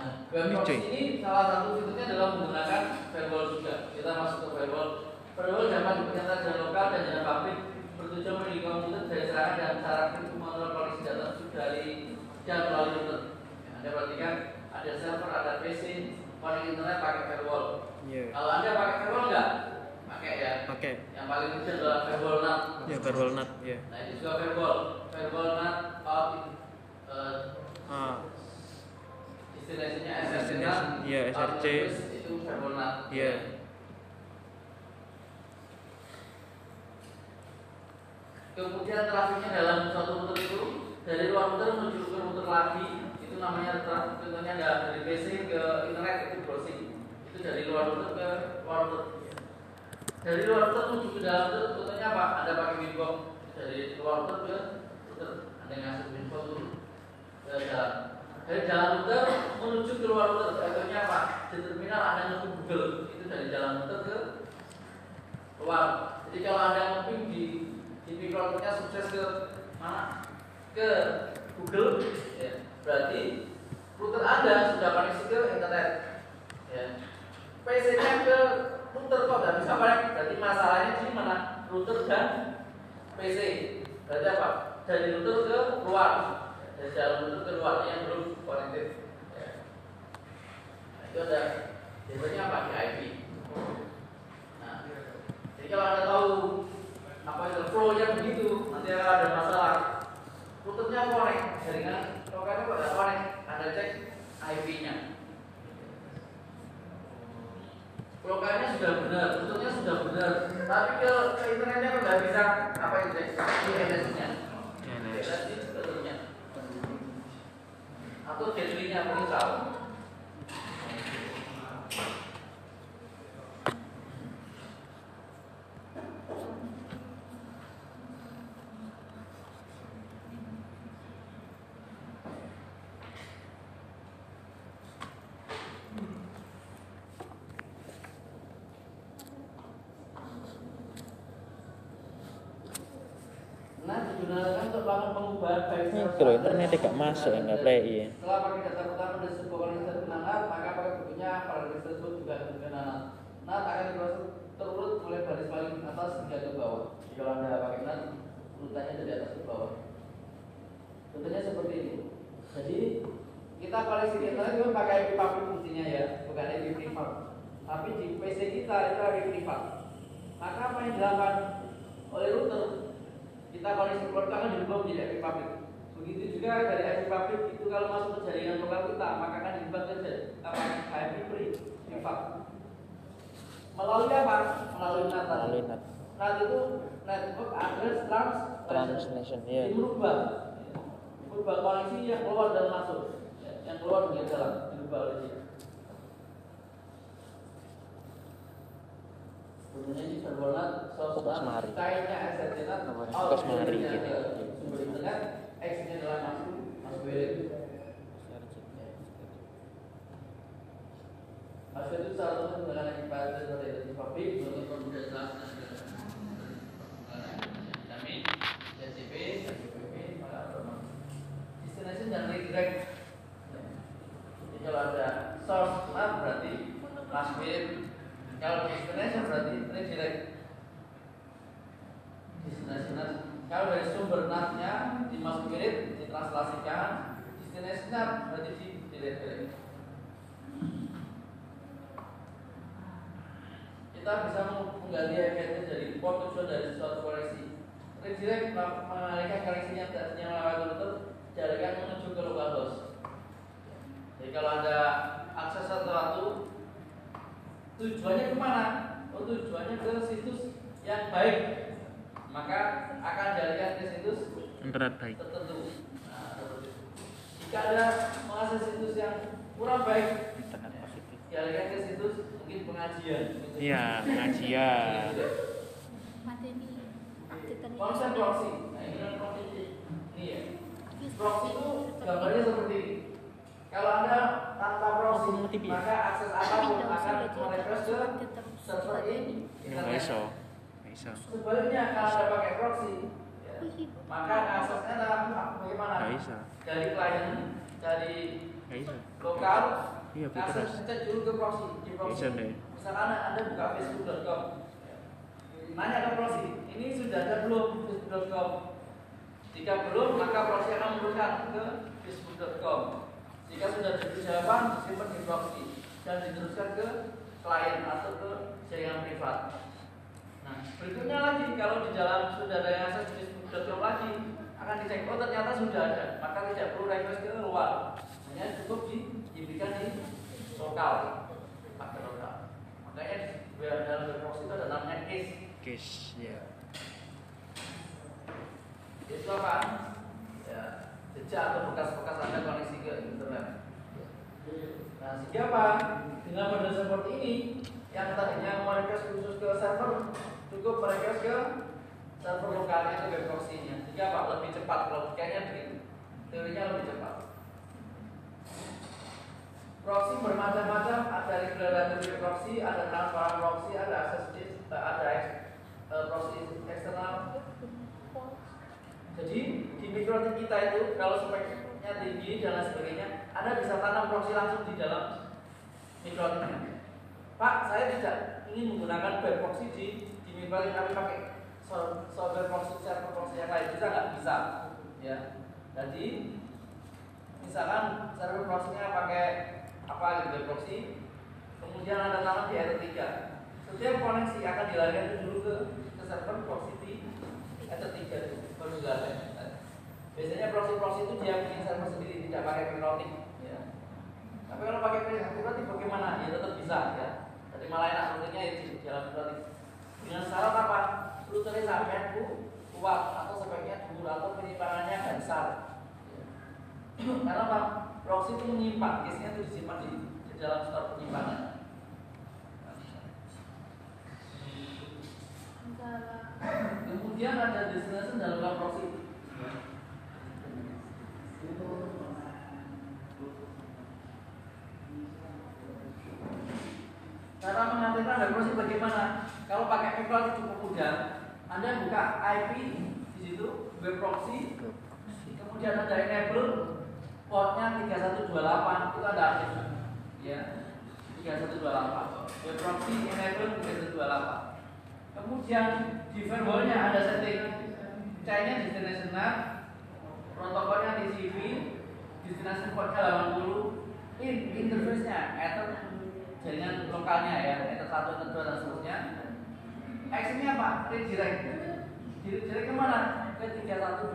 Nah, web Ini, proxy cuy. ini salah satu fiturnya adalah menggunakan firewall juga. Kita masuk ke firewall. Firewall dapat diperintahkan secara lokal dan secara publik bertujuan melindungi komputer dari serangan dan cara untuk mengontrol koneksi data tersebut dari dan melalui router. Ya, Anda perhatikan ada server, ada PC, connect internet pakai firewall. Iya. Kalau anda pakai firewall nggak? Pakai ya. Pakai. Yang paling kecil adalah firewall NAT. Ya firewall nut ya. Nah itu juga firewall. Firewall NAT out uh, Ah, istilahnya SRC NAT. Iya, SRC. itu firewall NAT. Iya. Kemudian trafiknya dalam suatu router itu dari luar router menuju ke router lagi namanya contohnya ada dari PC ke internet itu browsing. Itu dari luar router ke luar router dari luar router menuju ke dalam router contohnya apa? Ada pakai winbox dari luar router ke router ada yang ngasih winbox dulu. Ke dalam. Dari dalam router menuju ke luar router contohnya apa? Di terminal ada nge Google. Itu dari dalam router ke luar. Jadi kalau anda nge di di mikrofonnya sukses ke mana? Ke Google. Ya, berarti router anda sudah koneksi ke internet. Ya. PC nya ke router kok nggak bisa connect berarti masalahnya di mana? Router dan PC berarti apa? Dari router ke luar. Dari dalam router ke luar yang belum connected. Ya. nah, itu ada biasanya apa? Di IP nah jadi kalau anda tahu apa itu? Flow-nya begitu nanti ada masalah. Routernya connect jaringan lokalnya kok connect anda cek IP-nya lokalnya sudah benar routernya sudah benar. Tapi ke, ke internetnya kok nggak bisa apa itu cek DNS-nya DNS. DNS itu routernya yang meninggal. Nah, digunakan untuk melakukan pengubahan baik Ini secara kalau sadar internetnya maupun gak masuk tidak nggak sadar. play ya. Setelah pakai data pertama dan sebuah organisasi penangat, maka pada berikutnya paragraf tersebut juga digunakan. Nah, akan diproses terurut mulai baris paling atas hingga ke bawah. Kalau anda pakai nat, urutannya dari atas ke bawah. Contohnya seperti ini. Jadi kita koleksi internet itu pakai IP public fungsinya ya, bukan IP privat. Tapi di PC kita itu IP privat. Maka apa yang dilakukan oleh router kita koneksi keluarga akan dirubah menjadi IP public. Begitu juga dari IP public itu kalau masuk ke jaringan lokal kita maka akan dirubah ke j- apa IP pri- privat. Melalui apa? Melalui NAT. Melalui NAT. NAT itu network address trans Translation, iya. Jadi merubah merubah koneksi yang keluar dan masuk Ya, yang keluar dan yang dalam dirubah oleh dia. Sebenarnya ini servernet Fokus sosmed mari. kainnya SSNet Apa ya? out Fokus mari dari gitu. sumber internet X nya adalah masuk masuk WLAN. Masuk itu salah satu menggunakan ibadah dari publik untuk mempermudah jelas dan kami DCP, DCP, maka destination dan redirect. Jadi kalau ada source map berarti masuk kalau destination berarti redirect. Destination NAT. Kalau dari sumber NAT-nya dimasuk mirip, ditranslasikan, NAT berarti di kita bisa menggali efeknya dari port tujuan dari suatu koleksi. Redirect mengalihkan koleksi yang tadinya melewati router jaringan menuju ke localhost. Jadi kalau ada akses sesuatu tujuannya ke mana? Oh tujuannya ke situs yang baik, maka akan jaringan ke situs Internet baik. tertentu. Nah. Jika ada mengakses situs yang kurang baik, Internet positif. jaringan ke situs mungkin pengajian. Iya, pengajian. Materi Konsep proxy. Nah, ini kan proxy. Ini ya. Proxy itu gambarnya seperti ini. Kalau Anda tanpa proxy, maka akses apa pun akan merefresh ke server ini. Ini iso. Sebaliknya kalau Anda pakai proxy, ya, maka aksesnya adalah bagaimana? Nggak iso. Dari klien, dari Nggak lokal, Iya, akses cek dulu ke proxy. Di proxy. Bisa. Misalkan anda, buka facebook.com, nanya ke proxy, ini sudah ada belum facebook.com? Jika belum, maka proxy akan menurunkan ke facebook.com. Jika sudah diberi jawaban, disimpan di proxy dan diteruskan ke klien atau ke jaringan privat. Nah, berikutnya lagi kalau di dalam sudah ada yang akses facebook.com lagi akan dicek oh ternyata sudah ada, maka tidak perlu request ke luar. Hanya cukup di, diberikan di lokal, pakai lokal. Makanya di dalam proxy itu ada namanya case. Case, ya. Itu apa? Ya, jejak atau bekas-bekas anda koneksi ke internet. Nah, sehingga apa? Dengan model seperti ini, yang tadinya mau request khusus ke server, cukup merequest ke server lokalnya ke web proxy-nya. Sehingga apa? Lebih cepat. Logikanya begitu. Teorinya lebih cepat. Proxy bermacam-macam, ada regulatory proxy, ada transparent proxy, ada access disk, ada eh, proxy eksternal, jadi di mikrotik kita itu kalau speknya tinggi dan lain sebagainya, Anda bisa tanam proxy langsung di dalam mikrotiknya. Pak, saya tidak ingin menggunakan web proxy di di mikrotik kami pakai so- software proxy server proxy yang lain bisa nggak? Bisa. Ya. Jadi misalkan server proxy-nya pakai apa gitu web proxy, kemudian Anda tanam di R3. Setiap koneksi akan dilarikan dulu ke, ke server proxy di R3 itu baru jalan. Biasanya proxy-proxy itu dia bikin server sendiri, tidak pakai mikrotik. Ya. Tapi kalau pakai mikrotik bagaimana? Ya tetap bisa ya. Jadi malah enak routingnya itu jalan mikrotik. Dengan syarat apa? Routernya sampai kuat atau sebaiknya dulu atau penyimpanannya agak besar. Karena apa? proxy itu menyimpan case-nya itu disimpan di, dalam store penyimpanan kemudian ada destination dan local proxy Mengaturkan web proxy bagaimana? Kalau pakai Apple cukup mudah. Anda buka IP di situ, web proxy, kemudian ada enable portnya 3128 itu ada aktif ya 3128 web proxy enable 3128 kemudian di firewallnya ada setting chainnya destination NAT protokolnya TCP destination portnya 80 in interface nya ether jaringan lokalnya ya ether 1 ether 2 dan seterusnya. Actionnya apa? Redirect redirect ke mana ke 312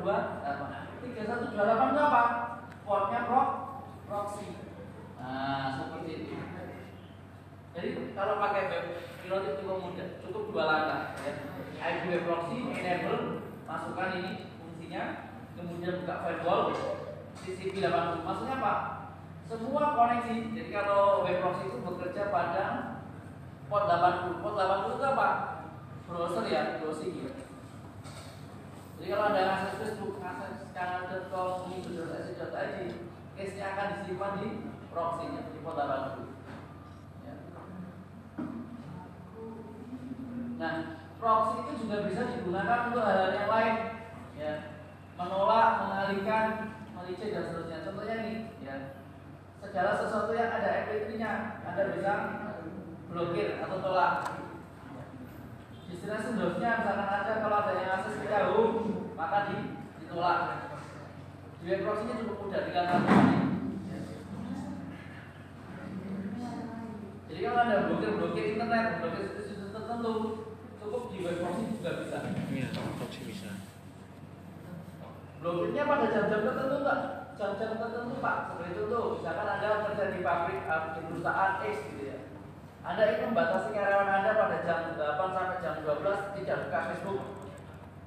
3128 itu apa? Portnya pro proxy. Nah seperti itu. Jadi kalau pakai web pilot cukup mudah. Cukup dua langkah ya. IP web proxy enable masukkan ini fungsinya. Kemudian buka firewall TCP 80 maksudnya apa? Semua koneksi. Jadi kalau web proxy itu bekerja pada port 80 port 80 itu apa browser ya browsing ya jadi kalau ada akses Facebook, akses channel.com, ini.sc.id, case-nya akan disimpan di proxy-nya, di port 80. Ya. Nah, proxy itu juga bisa digunakan untuk hal-hal yang lain, ya, menolak, mengalihkan, melicet dan seterusnya. Contohnya ini, ya, segala sesuatu yang ada equity-nya, Anda bisa blokir atau tolak. Istilah sendoknya misalkan ada kalau ada yang akses ke Yahoo, maka di, ditolak. Di web proxy-nya cukup mudah tinggal satu. Jadi kalau ada blokir-blokir internet, blokir situs-situs tertentu, cukup di web proxy juga bisa. Iya, proxy bisa. Blokirnya pada jam-jam tertentu enggak? Jam-jam tertentu Pak. Seperti itu tuh, misalkan Anda kerja di pabrik eh, di perusahaan X gitu. Anda ingin membatasi karyawan Anda pada jam 8 sampai jam 12 tidak buka Facebook.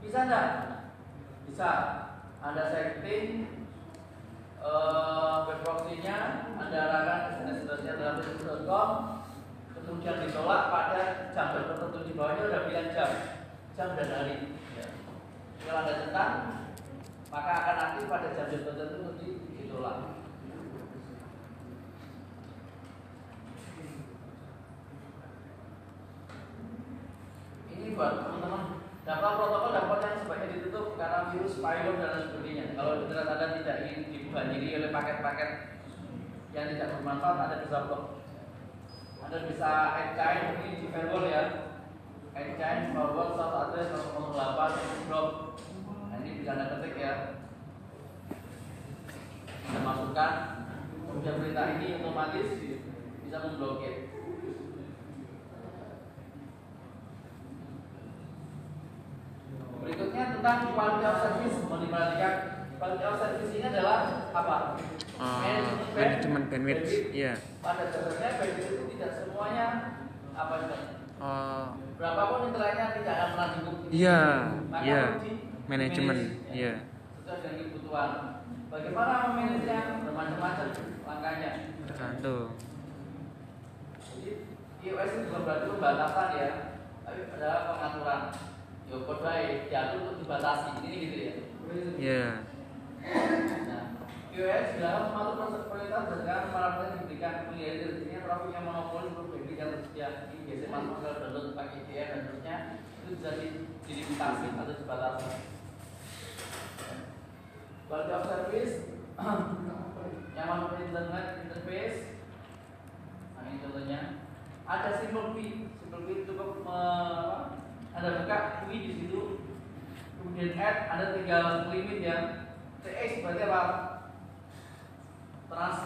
Bisa enggak? Bisa. Anda setting uh, web proxy-nya, Anda arahkan ke dalam kemudian ditolak pada jam tertentu di bawahnya udah bilang jam, jam dan hari. Ya. Kalau Anda centang, maka akan aktif pada jam-jam tertentu ditolak. Ini buat teman-teman daftar protokol dapat yang sebaiknya ditutup karena virus, spyware dan sebagainya. Kalau internet Anda tidak ingin dibanjiri oleh paket-paket yang tidak bermanfaat, Anda bisa blok. Anda bisa add chain ini di firewall ya. Add chain firewall source address 008 blok. Nah, ini bisa Anda ketik ya. Anda masukkan kemudian perintah ini otomatis bisa memblokir. Berikutnya tentang quality of service mau diperhatikan. Quality of service ini adalah apa? Ah, Manajemen band- manajemen bandwidth. bandwidth. Iya. Pada dasarnya bandwidth itu tidak semuanya apa itu? Oh, Berapapun internetnya tidak akan pernah cukup. Iya, iya. Manajemen, iya. Sesuai dengan kebutuhan. Bagaimana memanagenya? Bermacam-macam langkahnya. tergantung. Jadi iOS itu bukan berarti pembatasan ya, tapi adalah pengaturan. Yo kode baik untuk dibatasi. Ini gitu ya. Iya. Nah, iOS dalam mengatur proses prioritas berdasarkan parameter yang diberikan menjadi rezekinya trafik yang monopoli untuk yang tersedia. Ini biasanya masuk ke download pakai VPN dan seterusnya itu bisa di- dilimitasi atau dibatasi. Quality of service yang masuk ke internet interface. Nah ini contohnya. Ada simple key, simple key cukup eh, Anda buka UI di situ, kemudian add, Anda tinggal limit ya. TX berarti apa? Trans,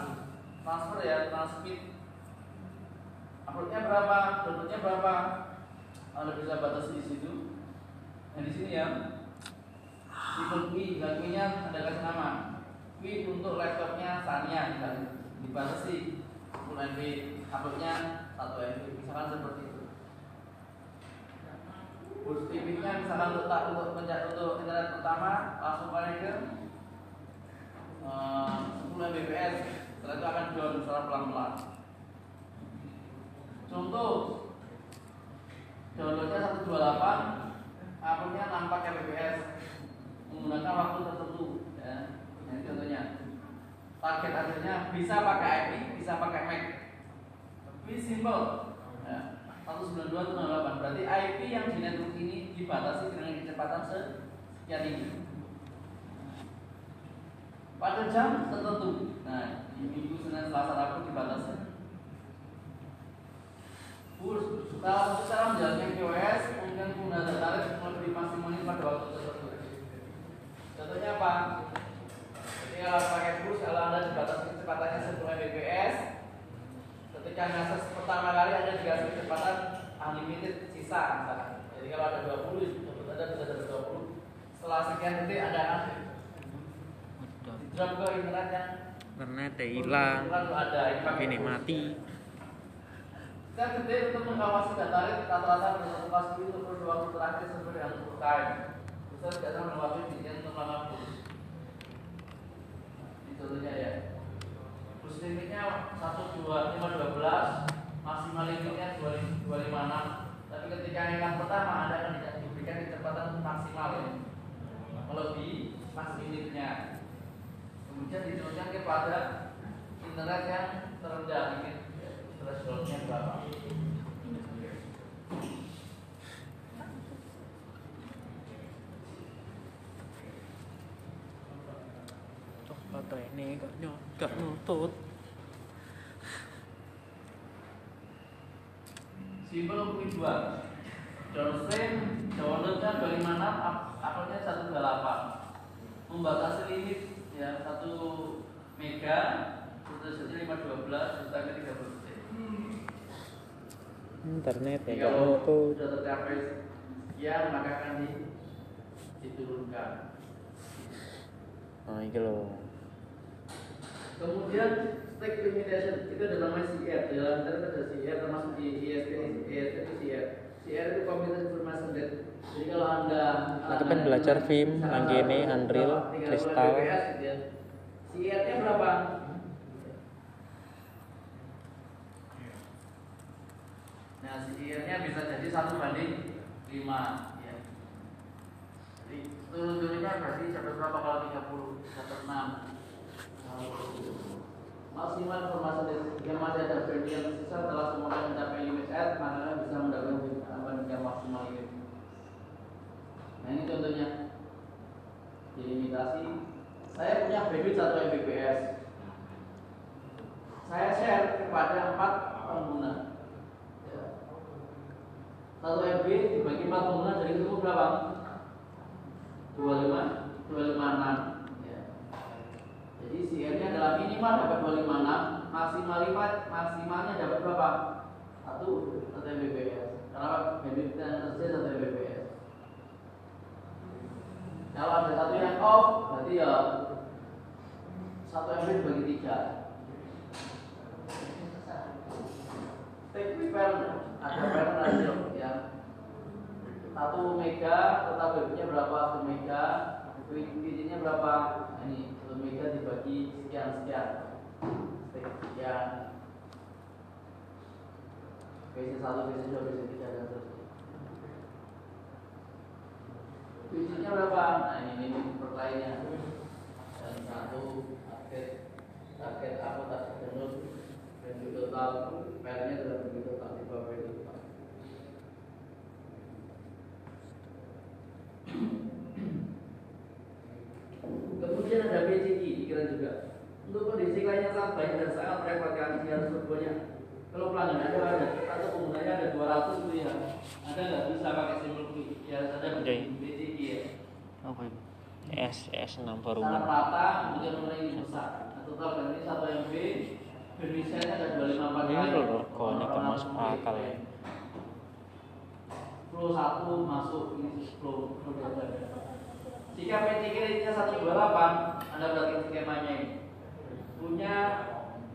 transfer ya, transmit. Uploadnya berapa? Downloadnya berapa? Anda bisa batasi di situ. Nah di sini ya, simple dan key-nya Anda kasih nama. Key untuk laptopnya Sania, dan dibatasi 10 MB, uploadnya 1 MB, misalkan seperti Boost TV-nya misalkan letak untuk pencet untuk internet pertama langsung connect ke eh, 10 Mbps Setelah itu akan down secara pelan-pelan. Contoh downloadnya 128 akunnya nampak kbps menggunakan waktu tertentu ya. Ini contohnya target akhirnya bisa pakai IP bisa pakai Mac tapi simple ya. 192.168 berarti IP yang di network ini dibatasi dengan kecepatan sekian ini pada jam tertentu nah di minggu Senin Selasa Rabu dibatasi salah satu cara menjalankan QoS mungkin penggunaan tarif lebih maksimal pada waktu tertentu. Contohnya apa? Kalau pakai bus, kalau anda dibatasi kecepatannya 10 Mbps, ketika ngakses pertama kali anda dikasih kecepatan unlimited sisa misalkan. Jadi kalau ada 20, sebut anda bisa dapat 20. Setelah sekian detik anda akan di drop ke internet yang internet ya hilang ada ini mati Saya gede untuk mengawasi data rate rata-rata berdasarkan kelas itu per dua waktu terakhir sesuai dengan full time. Khusus data melewati bijian untuk bus. Ini contohnya ya. Bus limitnya satu dua lima dua belas, maksimal limitnya dua dua lima enam. Tapi ketika yang pertama anda akan diberikan kecepatan maksimal ya. Melebihi limitnya. Kemudian diturunkan kepada internet yang terendah limit thresholdnya berapa? baterai ini nyot gak nutut Simpel untuk dua. Downstream downloadnya 256, up- uploadnya 128. Membatasi limit ya 1 mega, terus 512, justanya 30 detik. internet ya gak nutut sudah tercapai sekian maka akan di, diturunkan. nah ini loh Kemudian stake limitation itu ada namanya CR di dalam ada CR termasuk di ISP ISP itu CR. CR itu Computer Information Rate. Jadi kalau anda Aku kan belajar kene, berapa, Unreal, 30 Crystal. bps gitu ya. CR-nya berapa? Nah, CR-nya bisa jadi satu banding 5 ya. Jadi turun-turunnya berarti dapat berapa kalau 30? Dapat 6 maksimal informasi jika masih ada yang sisa telah semuanya mencapai limit ad maka bisa mendapatkan tambahan maksimal limit nah ini contohnya dilimitasi saya punya bandwidth 1 Mbps saya share kepada 4 pengguna Ya. 1 MB dibagi 4 pengguna jadi ketemu berapa? 25 256 ya. Jadi CR-nya adalah minimal dapat 256, maksimal lipat maksimalnya dapat berapa? Satu satu Mbps. Karena bandwidth yang tersedia satu Mbps. Kalau ada satu yang off, berarti ya satu MB dibagi tiga. Take prepare ada parent ratio ya. Satu mega total bandwidthnya berapa? Satu mega Quick-nya berapa? Dibagi sekian sekian. Sekian. BC satu, BC dua, BC tiga dan seterusnya. Quick-nya berapa? Nah ini ini perlainnya. Dan satu target target apa target download value total filenya adalah value total di bawah value total. Kemudian ada BCI, dikira juga. Untuk kondisi lainnya sangat baik dan sangat merepotkan harus berbanyak. Kalau pelanggan ada ada atau penggunanya ada 200 itu ya, Anda nggak bisa pakai simbol quick. Ya ada Oke. BCI ya. apa itu S S6 Sangat baru rata, kemudian mulai ini besar. Total kan ini 1 MB, Indonesia ada 254 Ini kali. loh, kok ini masuk akal ya. Flow 1 masuk ini flow flow data. Jika PTK rate-nya 128, Anda berarti skemanya ini. Punya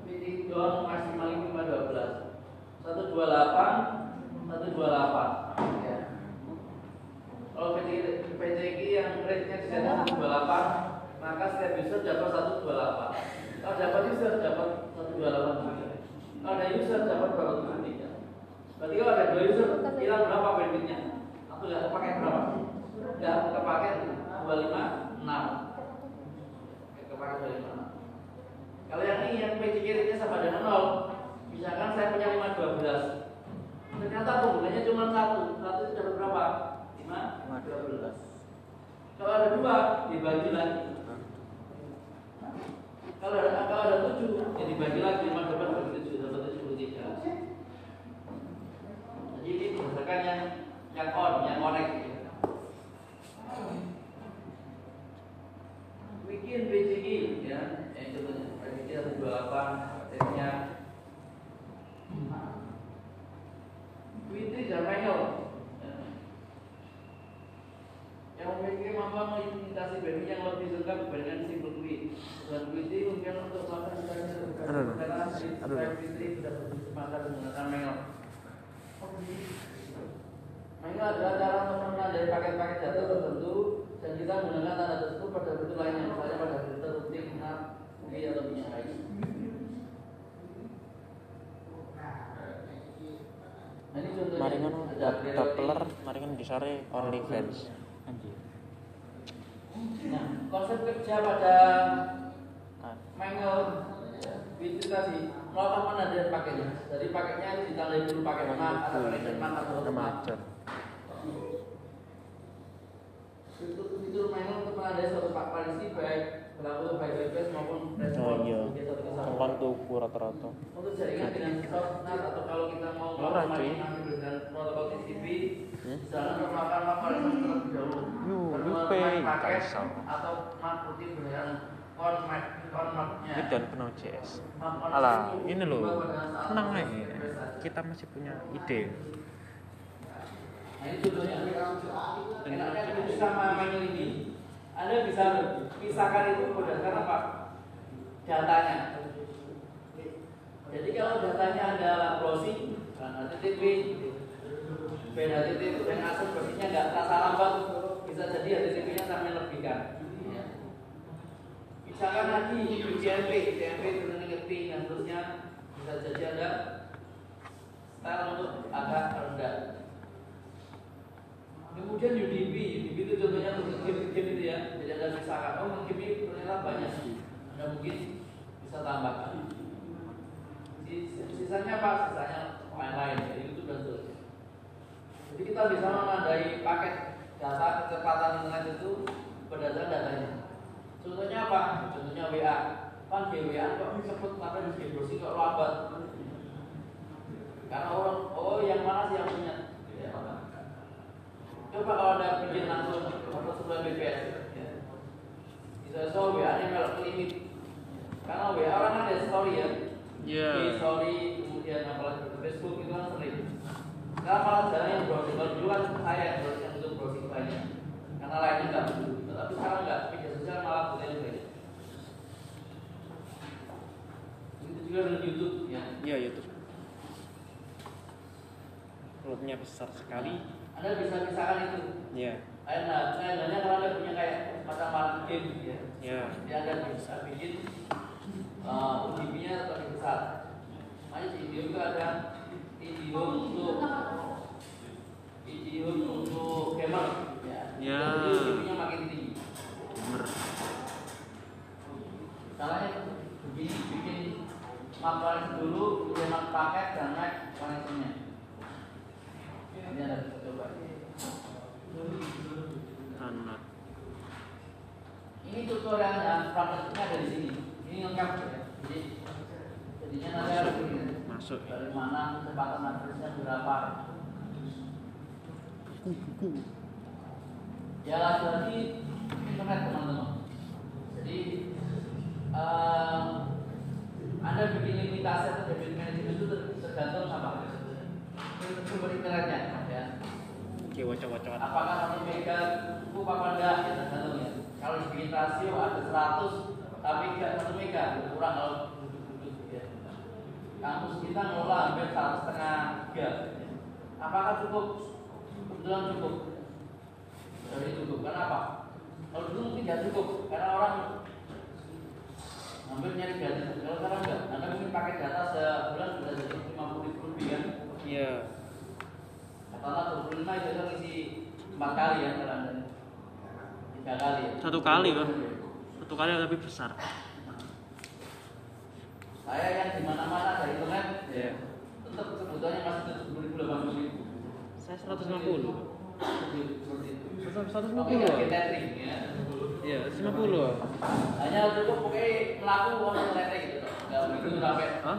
PTK doang maksimal 512. 128 128 ya. Kalau PTK, PTK yang rate-nya di sana 128, maka setiap user dapat 128. Kalau dapat user dapat 128 Kalau ada user dapat 203 Berarti kalau ada dua user hilang berapa bandwidthnya? Atau nggak kepake berapa? Nggak kepake 256 Nggak kepake 256 Kalau yang ini yang PC kirinya sama dengan 0 Misalkan saya punya 512 Ternyata penggunanya cuma satu. Satu itu dapat berapa? 5 12 Kalau ada dua dibagi lagi. Kalau ada kalau ada tujuh, ya dibagi lagi. Lima dapat tujuh dapat tujuh puluh tiga. Jadi ini berdasarkan yang yang on, yang connect. Bikin BCG ya, yang contohnya BCG satu dua delapan. Witri dan manual. Ya. Yang memiliki kemampuan mengimitasi banding yang lebih lengkap dibandingkan single quit. Dan Witri mungkin untuk melakukan karena Aduh. Witri sudah berkesempatan menggunakan manual. Manual adalah cara untuk menandai paket-paket data tertentu dan kita menggunakan tanda tersebut pada bentuk lainnya, misalnya pada filter, routing, nav, Atau minyak kayu. Nah. Mari kan Ada. Doppler, mari kan disare OnlyFans. Anjir. Nah, konsep kerja pada Ah, manual itu tadi melakukan penandaan paketnya. Jadi paketnya itu ditandai dulu pakai mat atau pakai mat atau mat. Itu fitur manual untuk menandai parisi baik berlaku baik bypass maupun respon. Oh iya. Gitu, bisa. Kan tuku rata-rata. Untuk jaringan dengan softnet atau kalau kita mau melakukan dengan protokol TCP, misalnya melakukan laporan terlebih dahulu. Yo, kaisau. atau mat dengan format formatnya. Ini dan kenal CS. Itu ini loh. Tenang aja. Kita masih punya ide. Nah, ini contohnya. Enaknya sama ini. Anda bisa pisahkan itu berdasarkan apa? Datanya. Jadi kalau datanya adalah browsing, HTTP, beda HTTP dan akses browsingnya nggak terasa lambat, bisa jadi HTTP-nya sampai lebihkan. Ya. Misalkan lagi UCMP, UCMP itu ngerti dan seterusnya bisa jadi ada style untuk agak rendah. Kemudian UDP, UDP itu contohnya untuk game-game itu ya. Jadi ada misalkan, oh game ternyata banyak. Anda mungkin bisa tambahkan. Sis- Sisanya apa? Sisanya lain-lain, jadi itu dan seterusnya. Jadi kita bisa menandai paket data kecepatan internet itu berdasarkan datanya. Contohnya apa? Contohnya WA. Kan WA kok disebut tapi di browsing kok lambat. Karena orang, oh yang mana sih yang punya? Coba kalau ada bikin langsung atau sebuah BBS, ya. bisa so WA nya melok ke limit. Karena WA orang kan ada story ya, Iya. di story kemudian apalagi Facebook itu kan sering. Sekarang malah jarang yang browsing. Kalau dulu kan saya yang browsing untuk browsing banyak, karena lainnya nggak butuh. Tapi sekarang nggak, media sosial malah butuh yang banyak. Itu juga dengan YouTube ya. Iya, YouTube. Plotnya besar sekali. Anda bisa pisahkan itu. Iya. Nah, kayaknya kalau anda punya kayak macam game gitu ya. Iya. Jadi anda bisa bikin uh, UDP-nya lebih besar. Makanya di video itu ada video untuk video untuk gamer. Ya. Ya. Jadi UDP-nya makin tinggi. Gamer. Begini, bikin map koneksi dulu, kemudian paket dan naik koneksinya. Ini bisa coba. Anak. Ini tutorialnya, prakteknya ada di sini. Ini lengkap ya. Jadi jadinya nanti harus begini. Masuk. Dari mana kecepatan matrixnya berapa? Ya lagi internet teman-teman. Jadi eh, anda bikin limitasi atau debit management itu ter- tergantung sama sumber internetnya ya. Oke, wacok-wacokan. Apakah satu mega cukup apa enggak ya tergantung ya. Kalau dibikin rasio ada 100 tapi enggak satu mega kurang kalau duduk-duduk ya. Kampus kita ngelola hampir satu setengah giga. Apakah cukup? Kebetulan cukup. Jadi cukup. Kenapa? Kalau dulu mungkin tidak cukup karena orang Hampir nyari data. Kalau sekarang enggak, Anda mungkin pakai data sebulan sudah jadi 50 ribu lebih kan? Iya. Katakanlah 25 itu kan isi 4 kali ya kalau Anda. 3 kali ya. Satu kali kan? Satu kali tapi besar. Saya yang di mana-mana ada internet, Iya. tetap kebutuhannya masih tetap 10 ribu 80 ribu. Saya 150. Seperti itu. 150 Oke, loh. kita tering ya. Iya, 50. Hanya cukup pokoknya melaku orang tering gitu. Enggak begitu sampai Hah?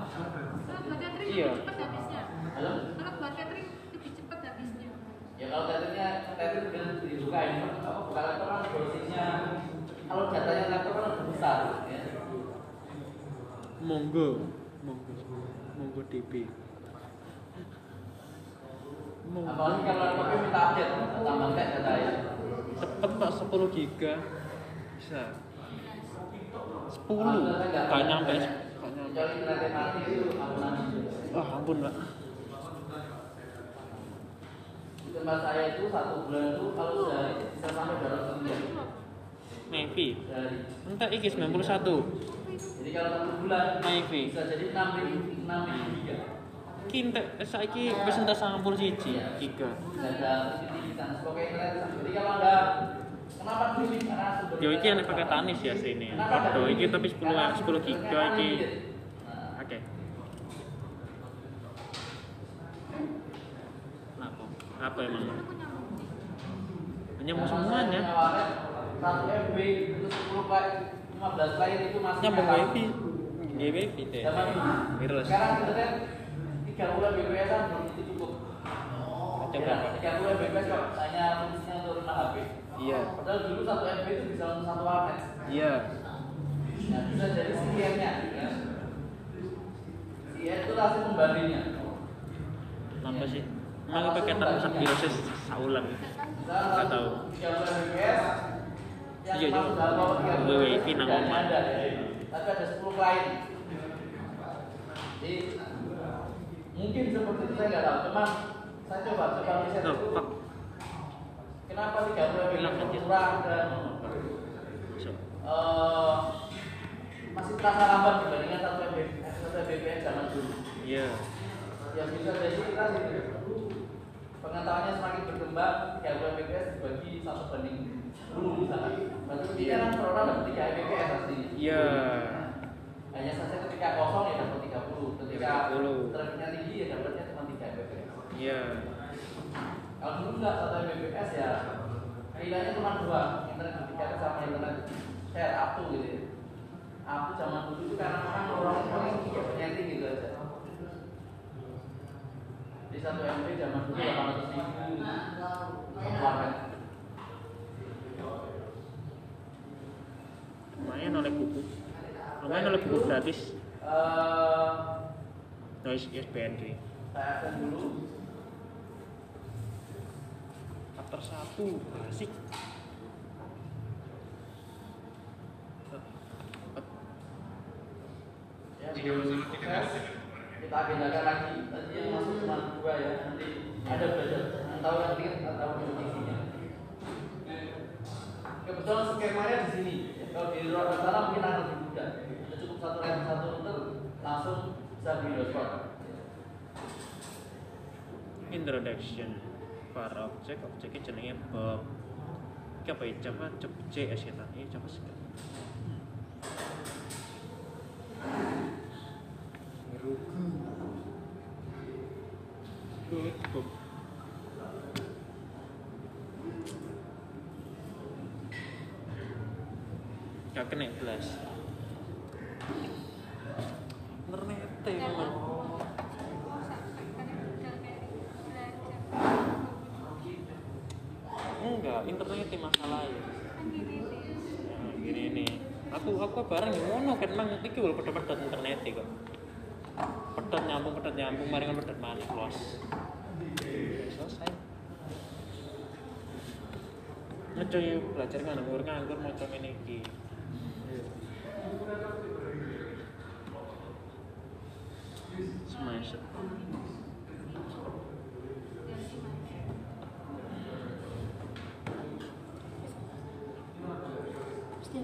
Catering Iya. lebih cepat habisnya. Halo? Kalau buat catering lebih cepat habisnya. Ya kalau teteringnya tetering udah dibuka ini apa buka laptop kan dosisnya kalau datanya laptop kan lebih besar ya. Monggo. Monggo. Monggo DP. Apalagi kalau laptopnya minta update, tambah kayak data ya. Cepet pak 10 giga. Bisa. 10. Gak nyampe. Gak nyampe. Wah, ampun, Pak. Tempat saya itu satu bulan itu kalau sehari bisa sampai 200 miliar Maybe. sehari. Entar iki 91. Jadi kalau satu bulan Maybe. bisa jadi 6 ribu, 6 ribu giga. Ki entek saiki wis entek 91 giga. Bisa ada sebagai internet. Jadi kalau anda kenapa Yo iki enek pakai tanis ya sini. Padha iki tapi 10 10 giga iki. Nah, Oke. Apa? Emang? Nyambung semuanya. Satu MB itu 10 pak 15 lain itu masih Nyambung wifi. Wifi teh. Virus. Sekarang internet 30 Mbps kan belum itu cukup. Macam Ya? 30 Mbps kok hanya fungsinya untuk 5 HP. Iya. Padahal dulu 1 MB itu bisa untuk satu warnet. Iya. Nah, bisa jadi CN-nya. Ya. CN itu langsung pembandingnya. Nambah sih. Tak sak biosis saulan. Nggak tahu. 30 Mbps. Yang Iya, masuk dalam bawah 30 Gue wifi nang tidak omah. ada, ya. Tapi ada 10 klien. Jadi mungkin seperti itu saya nggak tahu. Cuman saya coba coba riset. Pak. Kenapa 30 Bilang Mbps aja. kurang dan eh, masih terasa lambat dibandingkan satu Mbps zaman dulu. Iya. yang bisa jadi kita pengetahuannya semakin berkembang 30 Mbps dibagi satu banding. 10 misalkan berarti kita kan per orang dapat 3 Mbps aslinya Iya. hanya saja ketika kosong ya dapat 30 ketika 30. trafficnya tinggi ya dapatnya cuma 3 Mbps Iya. kalau dulu nggak 1 Mbps ya pilihannya cuma dua. Internet berbicara sama internet share up to gitu ya. Up to zaman dulu itu karena orang orang tidak penyeting gitu aja di satu MB zaman dulu 800 ribu. Satu warnet Lumayan oleh buku. Lumayan oleh buku gratis. Eh, Noise sih. saya akan dulu. Chapter 1 asik. ya sukses. kita agendakan lagi tadi yang masuk cuma dua ya nanti ada belajar tahu yang lihat nggak tahu isinya kebetulan skemanya di sini kalau di luar sana mungkin akan lebih mudah ada cukup satu line satu router langsung bisa di Introduction. Para objek, objeknya jenenge Bob. Iki apa ya? Java Job JS kita. Ini Java sih. Bob. Gak kena belas. Nernete. Enggak, internet itu masalah ya. Ya, gini nih. Aku aku bareng ngono kan mang iki lho pedot-pedot internet kok. Pedot nyambung pedot nyambung mari kan pedot maneh close. Selesai. Ngeco belajar nganggur nganggur mau coba ini iki. Smash. Setia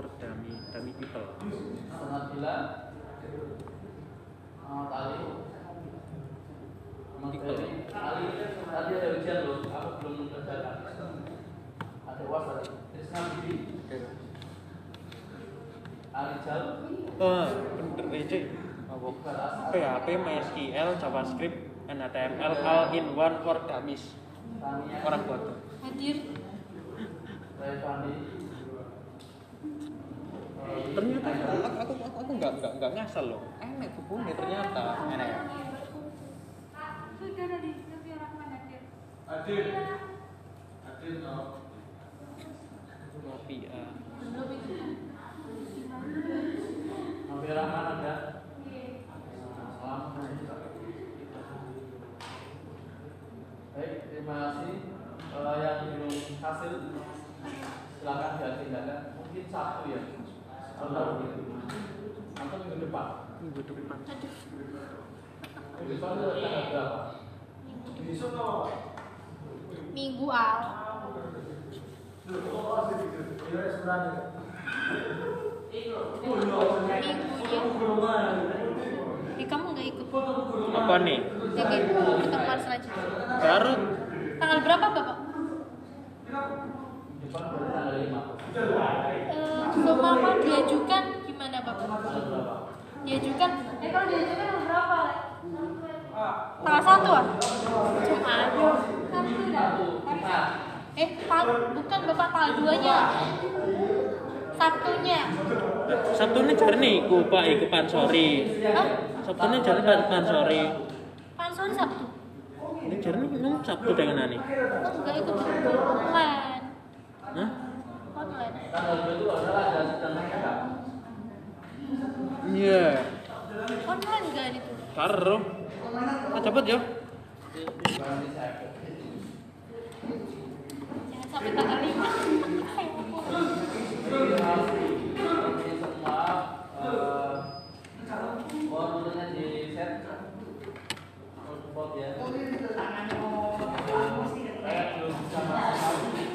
for dummy dummy people. Sanatila Ahmad Ali Ahmad Iqbal. Ali Ali tadi ada ujian loh. Aku belum mengerjakan. Ada uas tadi Krisna Bibi. Ali Jal Oh, bener aja. Iqbal Asad PHP, MySQL, JavaScript, and HTML all in one for dummies. Orang buat. Hadir. Revani Ternyata aku aku aku, aku nggak nggak nggak ngasal loh. Enak hubungnya ternyata. Enak ya. Sudah tadi Novia Rahman hadir. Adil Adil no. Novia. Novia Rahman ada? Selamat Baik, terima kasih. Eh, Yang belum hasil Silakan diagendakan. Mungkin Sabtu ya Atau minggu depan Minggu depan. Minggu depan itu tanggal berapa? Minggu al. Minggunya. Eh kamu nggak ikut? Apa nih? Nggak ikut pertemuan selanjutnya. Baru Tanggal berapa bapak? Minggu depan tanggal 5 Eh, seumpama diajukan gimana bapak? Diajukan? Eh kalau diajukan berapa? Tanggal satu ah? Satu, Jumat Eh, tal- bukan bapak tanggal duanya. Sabtunya. Sabtunya jarene iku Pak iku pansori. Hah? Sabtunya jarene Pak pansori. Pan sore Sabtu. Ini jarene nang Sabtu dengan ani. Oh, enggak ikut online. Hah? Online. Tanggal 2 itu adalah ada sidang mereka Iya. Online enggak itu? Karo. Ah cepet yo. Jangan sampai tanggal 5. Terima kasih ini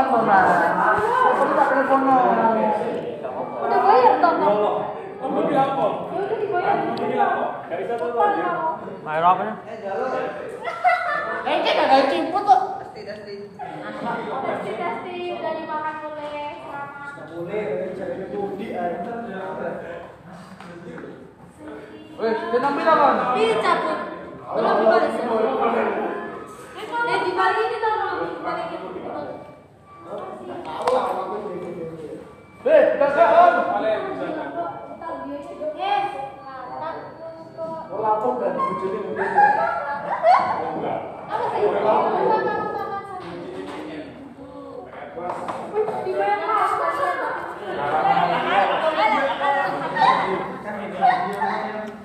itu sumpah nona. Kau tak telepon nona. Udah bayar apa? Ya udah dibayar. Kok. Dasti dasti. Dasti, dasti, udah dimakan boleh. Selamat. Weh, dia ambil apa? Dicabut. Belum dibalik. Eh, dibalikin dong, kan? Apa sih?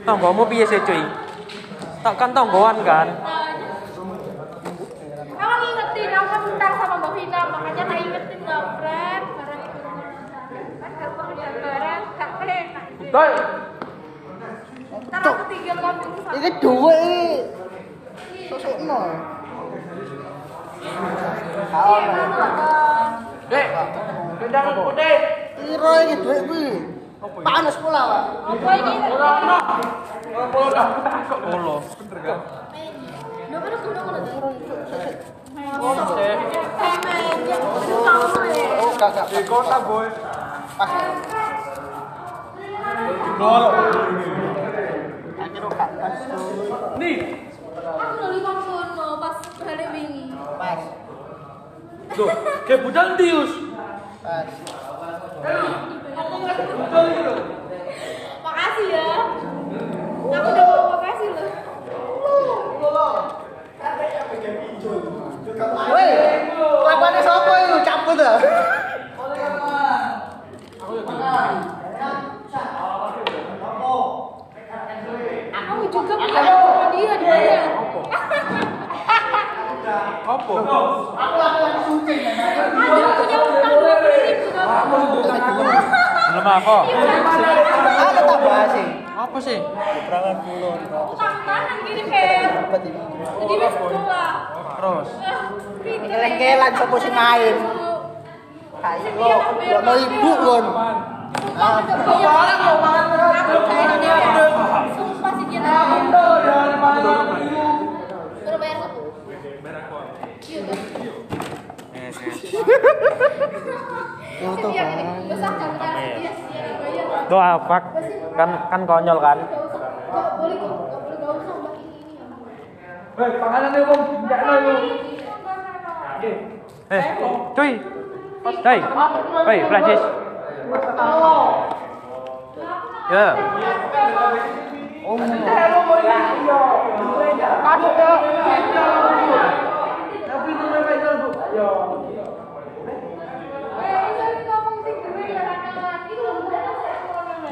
Tonggomu piye sih cuy? Tak kan tonggoan kan? Kamu ngingetin, aku kan tentang sama Mbak Vina, makanya friend. Barang kan barang gak enak. Doi. Ntar aku tinggal sama. Ini dua ini. Sosok no. Iya, Bang. Dek. Kendang putih. Iro ini duit kuwi. Panas pula, Pak. Apa ini? Ora ono. Ora polo dah. Kok Polo. bener kan? Oh, kagak. Di kota, boy. Pas. Nih. Aku pas. Pas. Gitu. Makasih ya. Aku udah mau makasih loh. Woi, lakuannya siapa itu? Cabut ah. Aku juga punya sama dia di mana? Apa? Ada punya utang dua puluh ribu kamu. Belum apa? Ada tambah sih. Apa sih? Berangan puluh. Utang-utangan gini Fer. Jadi wis. Terus? Kelengkelan sopo sing main. Kayak lo, lo lo ibu kon. Aku kayak dia. Sumpah sih bayar satu. Iya, bayar. Tuh apa? Kan kan konyol kan? Gak usah, gak boleh kok, gak boleh, gak usah mbak ini ini ya. Hei, panganan nih, Bang. Enggak nih, Bang. Eh, cuy. Hey, hey, Francis. Ya.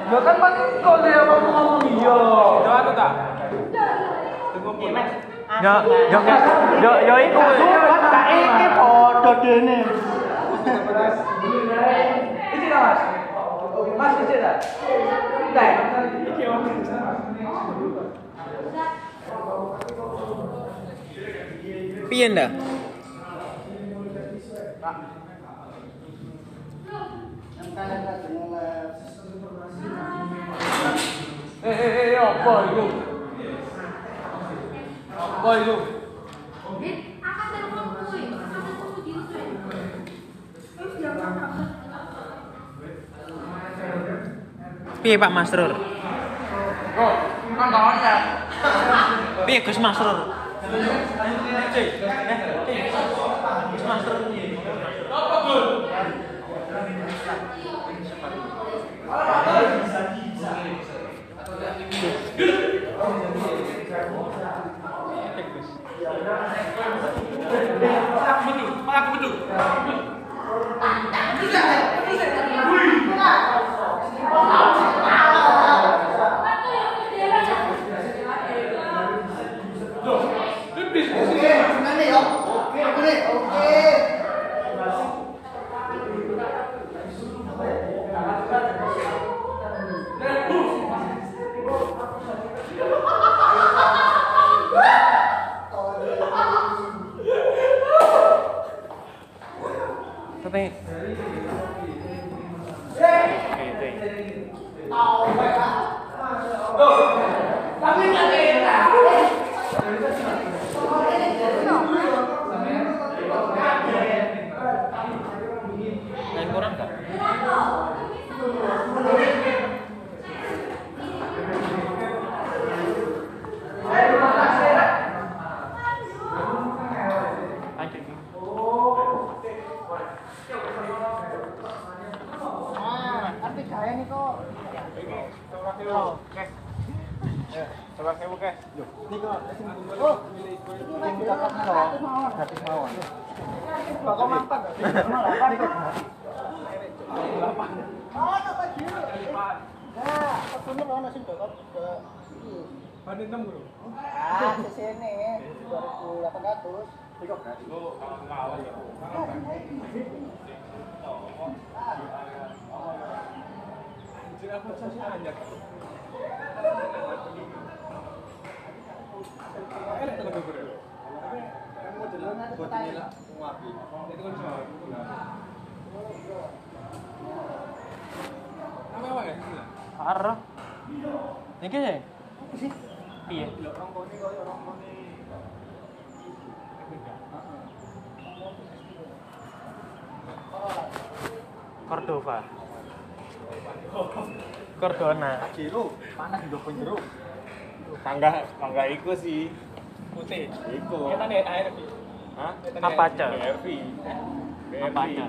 Ya kan pasti kau dia ngomong iya. Ya itu tak. Ya, ya, ya, ya iku. Tak iki padha dene. Iki lah, Mas. Mas iki lah. Teh. Piye ndak? Eh, eh, eh, apa itu? Apa itu? Piye Pak Masrur? Kok, kan kawan ya? Piye Gus Masrur? Gus Masrur. Tapi Lain kurang enggak? Lanjut. Ah, tapi kaya nih kok. Coba saya buka. Oh, gratis mawon. Mampat? Oh. Nah, ke sini 2800. Itu gratis. Jadi aku sih anjak. Enak tenaga bro. Tapi modelnya buat nyala ngapi. Itu kan sama. Apa apa ya? Arah. Iki sih. Piye? Cordova. Cordona. Kiro, panas di dokter jeruk. Mangga, mangga iku sih. Putih. Iku. Kita nih air. Hah? Apa aja? BRV. Apa aja?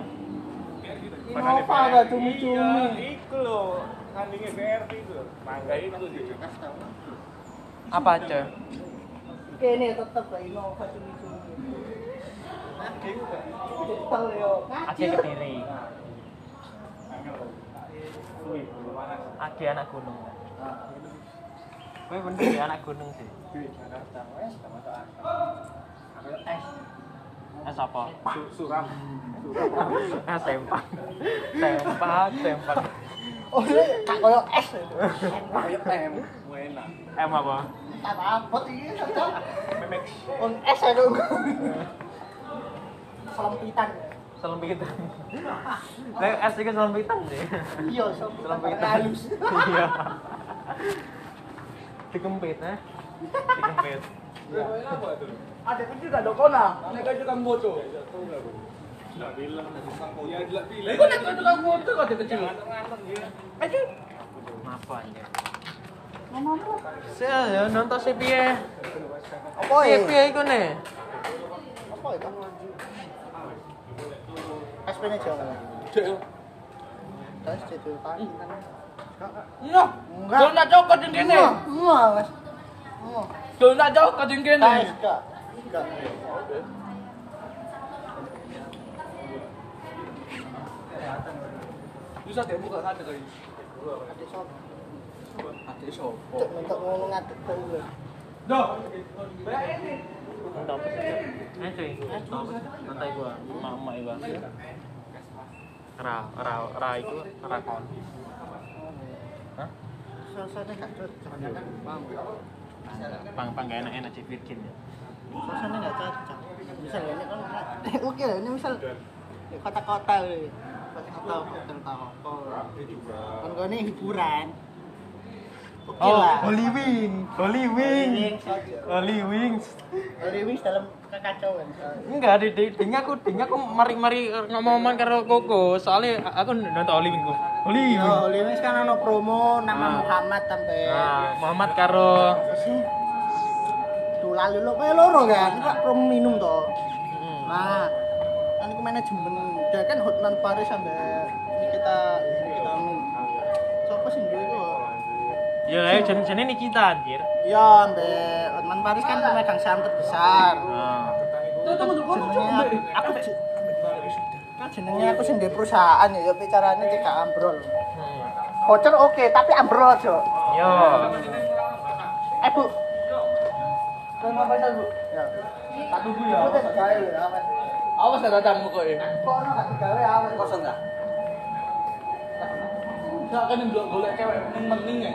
Innova gak cumi-cumi. Iya, iku lho. Kandingnya BRV itu. Mangga itu sih. Apa aja? Kene tetep cumi-cumi. Betul yo. Aceh Kediri. Aceh anak gunung. Kowe bener ya anak gunung sih. Di Jakarta wes gak masuk akal. Aku es. Es apa? Su- Suram. Es. Sempak, sempak. Oh, ini gak koyo es. Koyo em. Enak. Em apa? Tak apa. Memek. Es aku. Selempitan. Selempitan. Lah es iki selempitan sih. Iya, selempitan halus. Iya. Dikempit eh. Dikempit. Ada kan juga dokona. Mereka juga moto. Iku nek tukang moto kok kecil. Aja. Apa ya? Saya ya nonton si piye? Apa ya? piye iku ne? Apa itu? SP-nya jangan. Terus jadi tadi kan. Noh, Enggak. Dol nak cokot yang kene. Enggak, Mas. Nak cokot. Enggak. Bisa deh buka ada kali. Ada sop. Ada sopo. Cuk, ngadeg kok gua. Mama gua. Ra ra ra iku ra kon. Hah? Suasana gak cocok. Pang pang gak enak-enak sih Virgin ya. Suasana gak cocok. Misal ini kan oke lah, ini misal kota-kota weh. Kota-kota hotel apa. Kan gue ini hiburan. Oke lah. Holy Wing, Holy Wing, Wings. Holy Wings. Holy Wings dalam kekacauan. Enggak, di di ding aku ding aku mari-mari ngomong-ngomong karo Koko, soalnya aku nonton Holy Wing ku. Holy Yo, Wing. Holy Wings kan ono promo nama Ah. Muhammad sampai Nah, Muhammad karo apa sih? Tuh lalu lo kayak loro kan, kan promo minum toh. Hmm. Nah, kan itu manajemen dia kan Hotman Paris sampai ini kita ini kita minum. Siapa sih dulu itu? Ya, ayo jen-jene Nikita anjir. Ya, Mbak Hotman Paris kan pemegang saham terbesar. Nah. Jenenge aku kan jenenge aku sing di perusahaan ya, ya bicaranya tidak ambrol. Voucher oke, tapi ambrol aja. Yo. Eh, Bu. Kan apa Bu? Ya. Tak tunggu ya. Awas ada datang kok ya. Kono gak digawe awet kosong gak? Gak kan ndok golek cewek mending mending ya.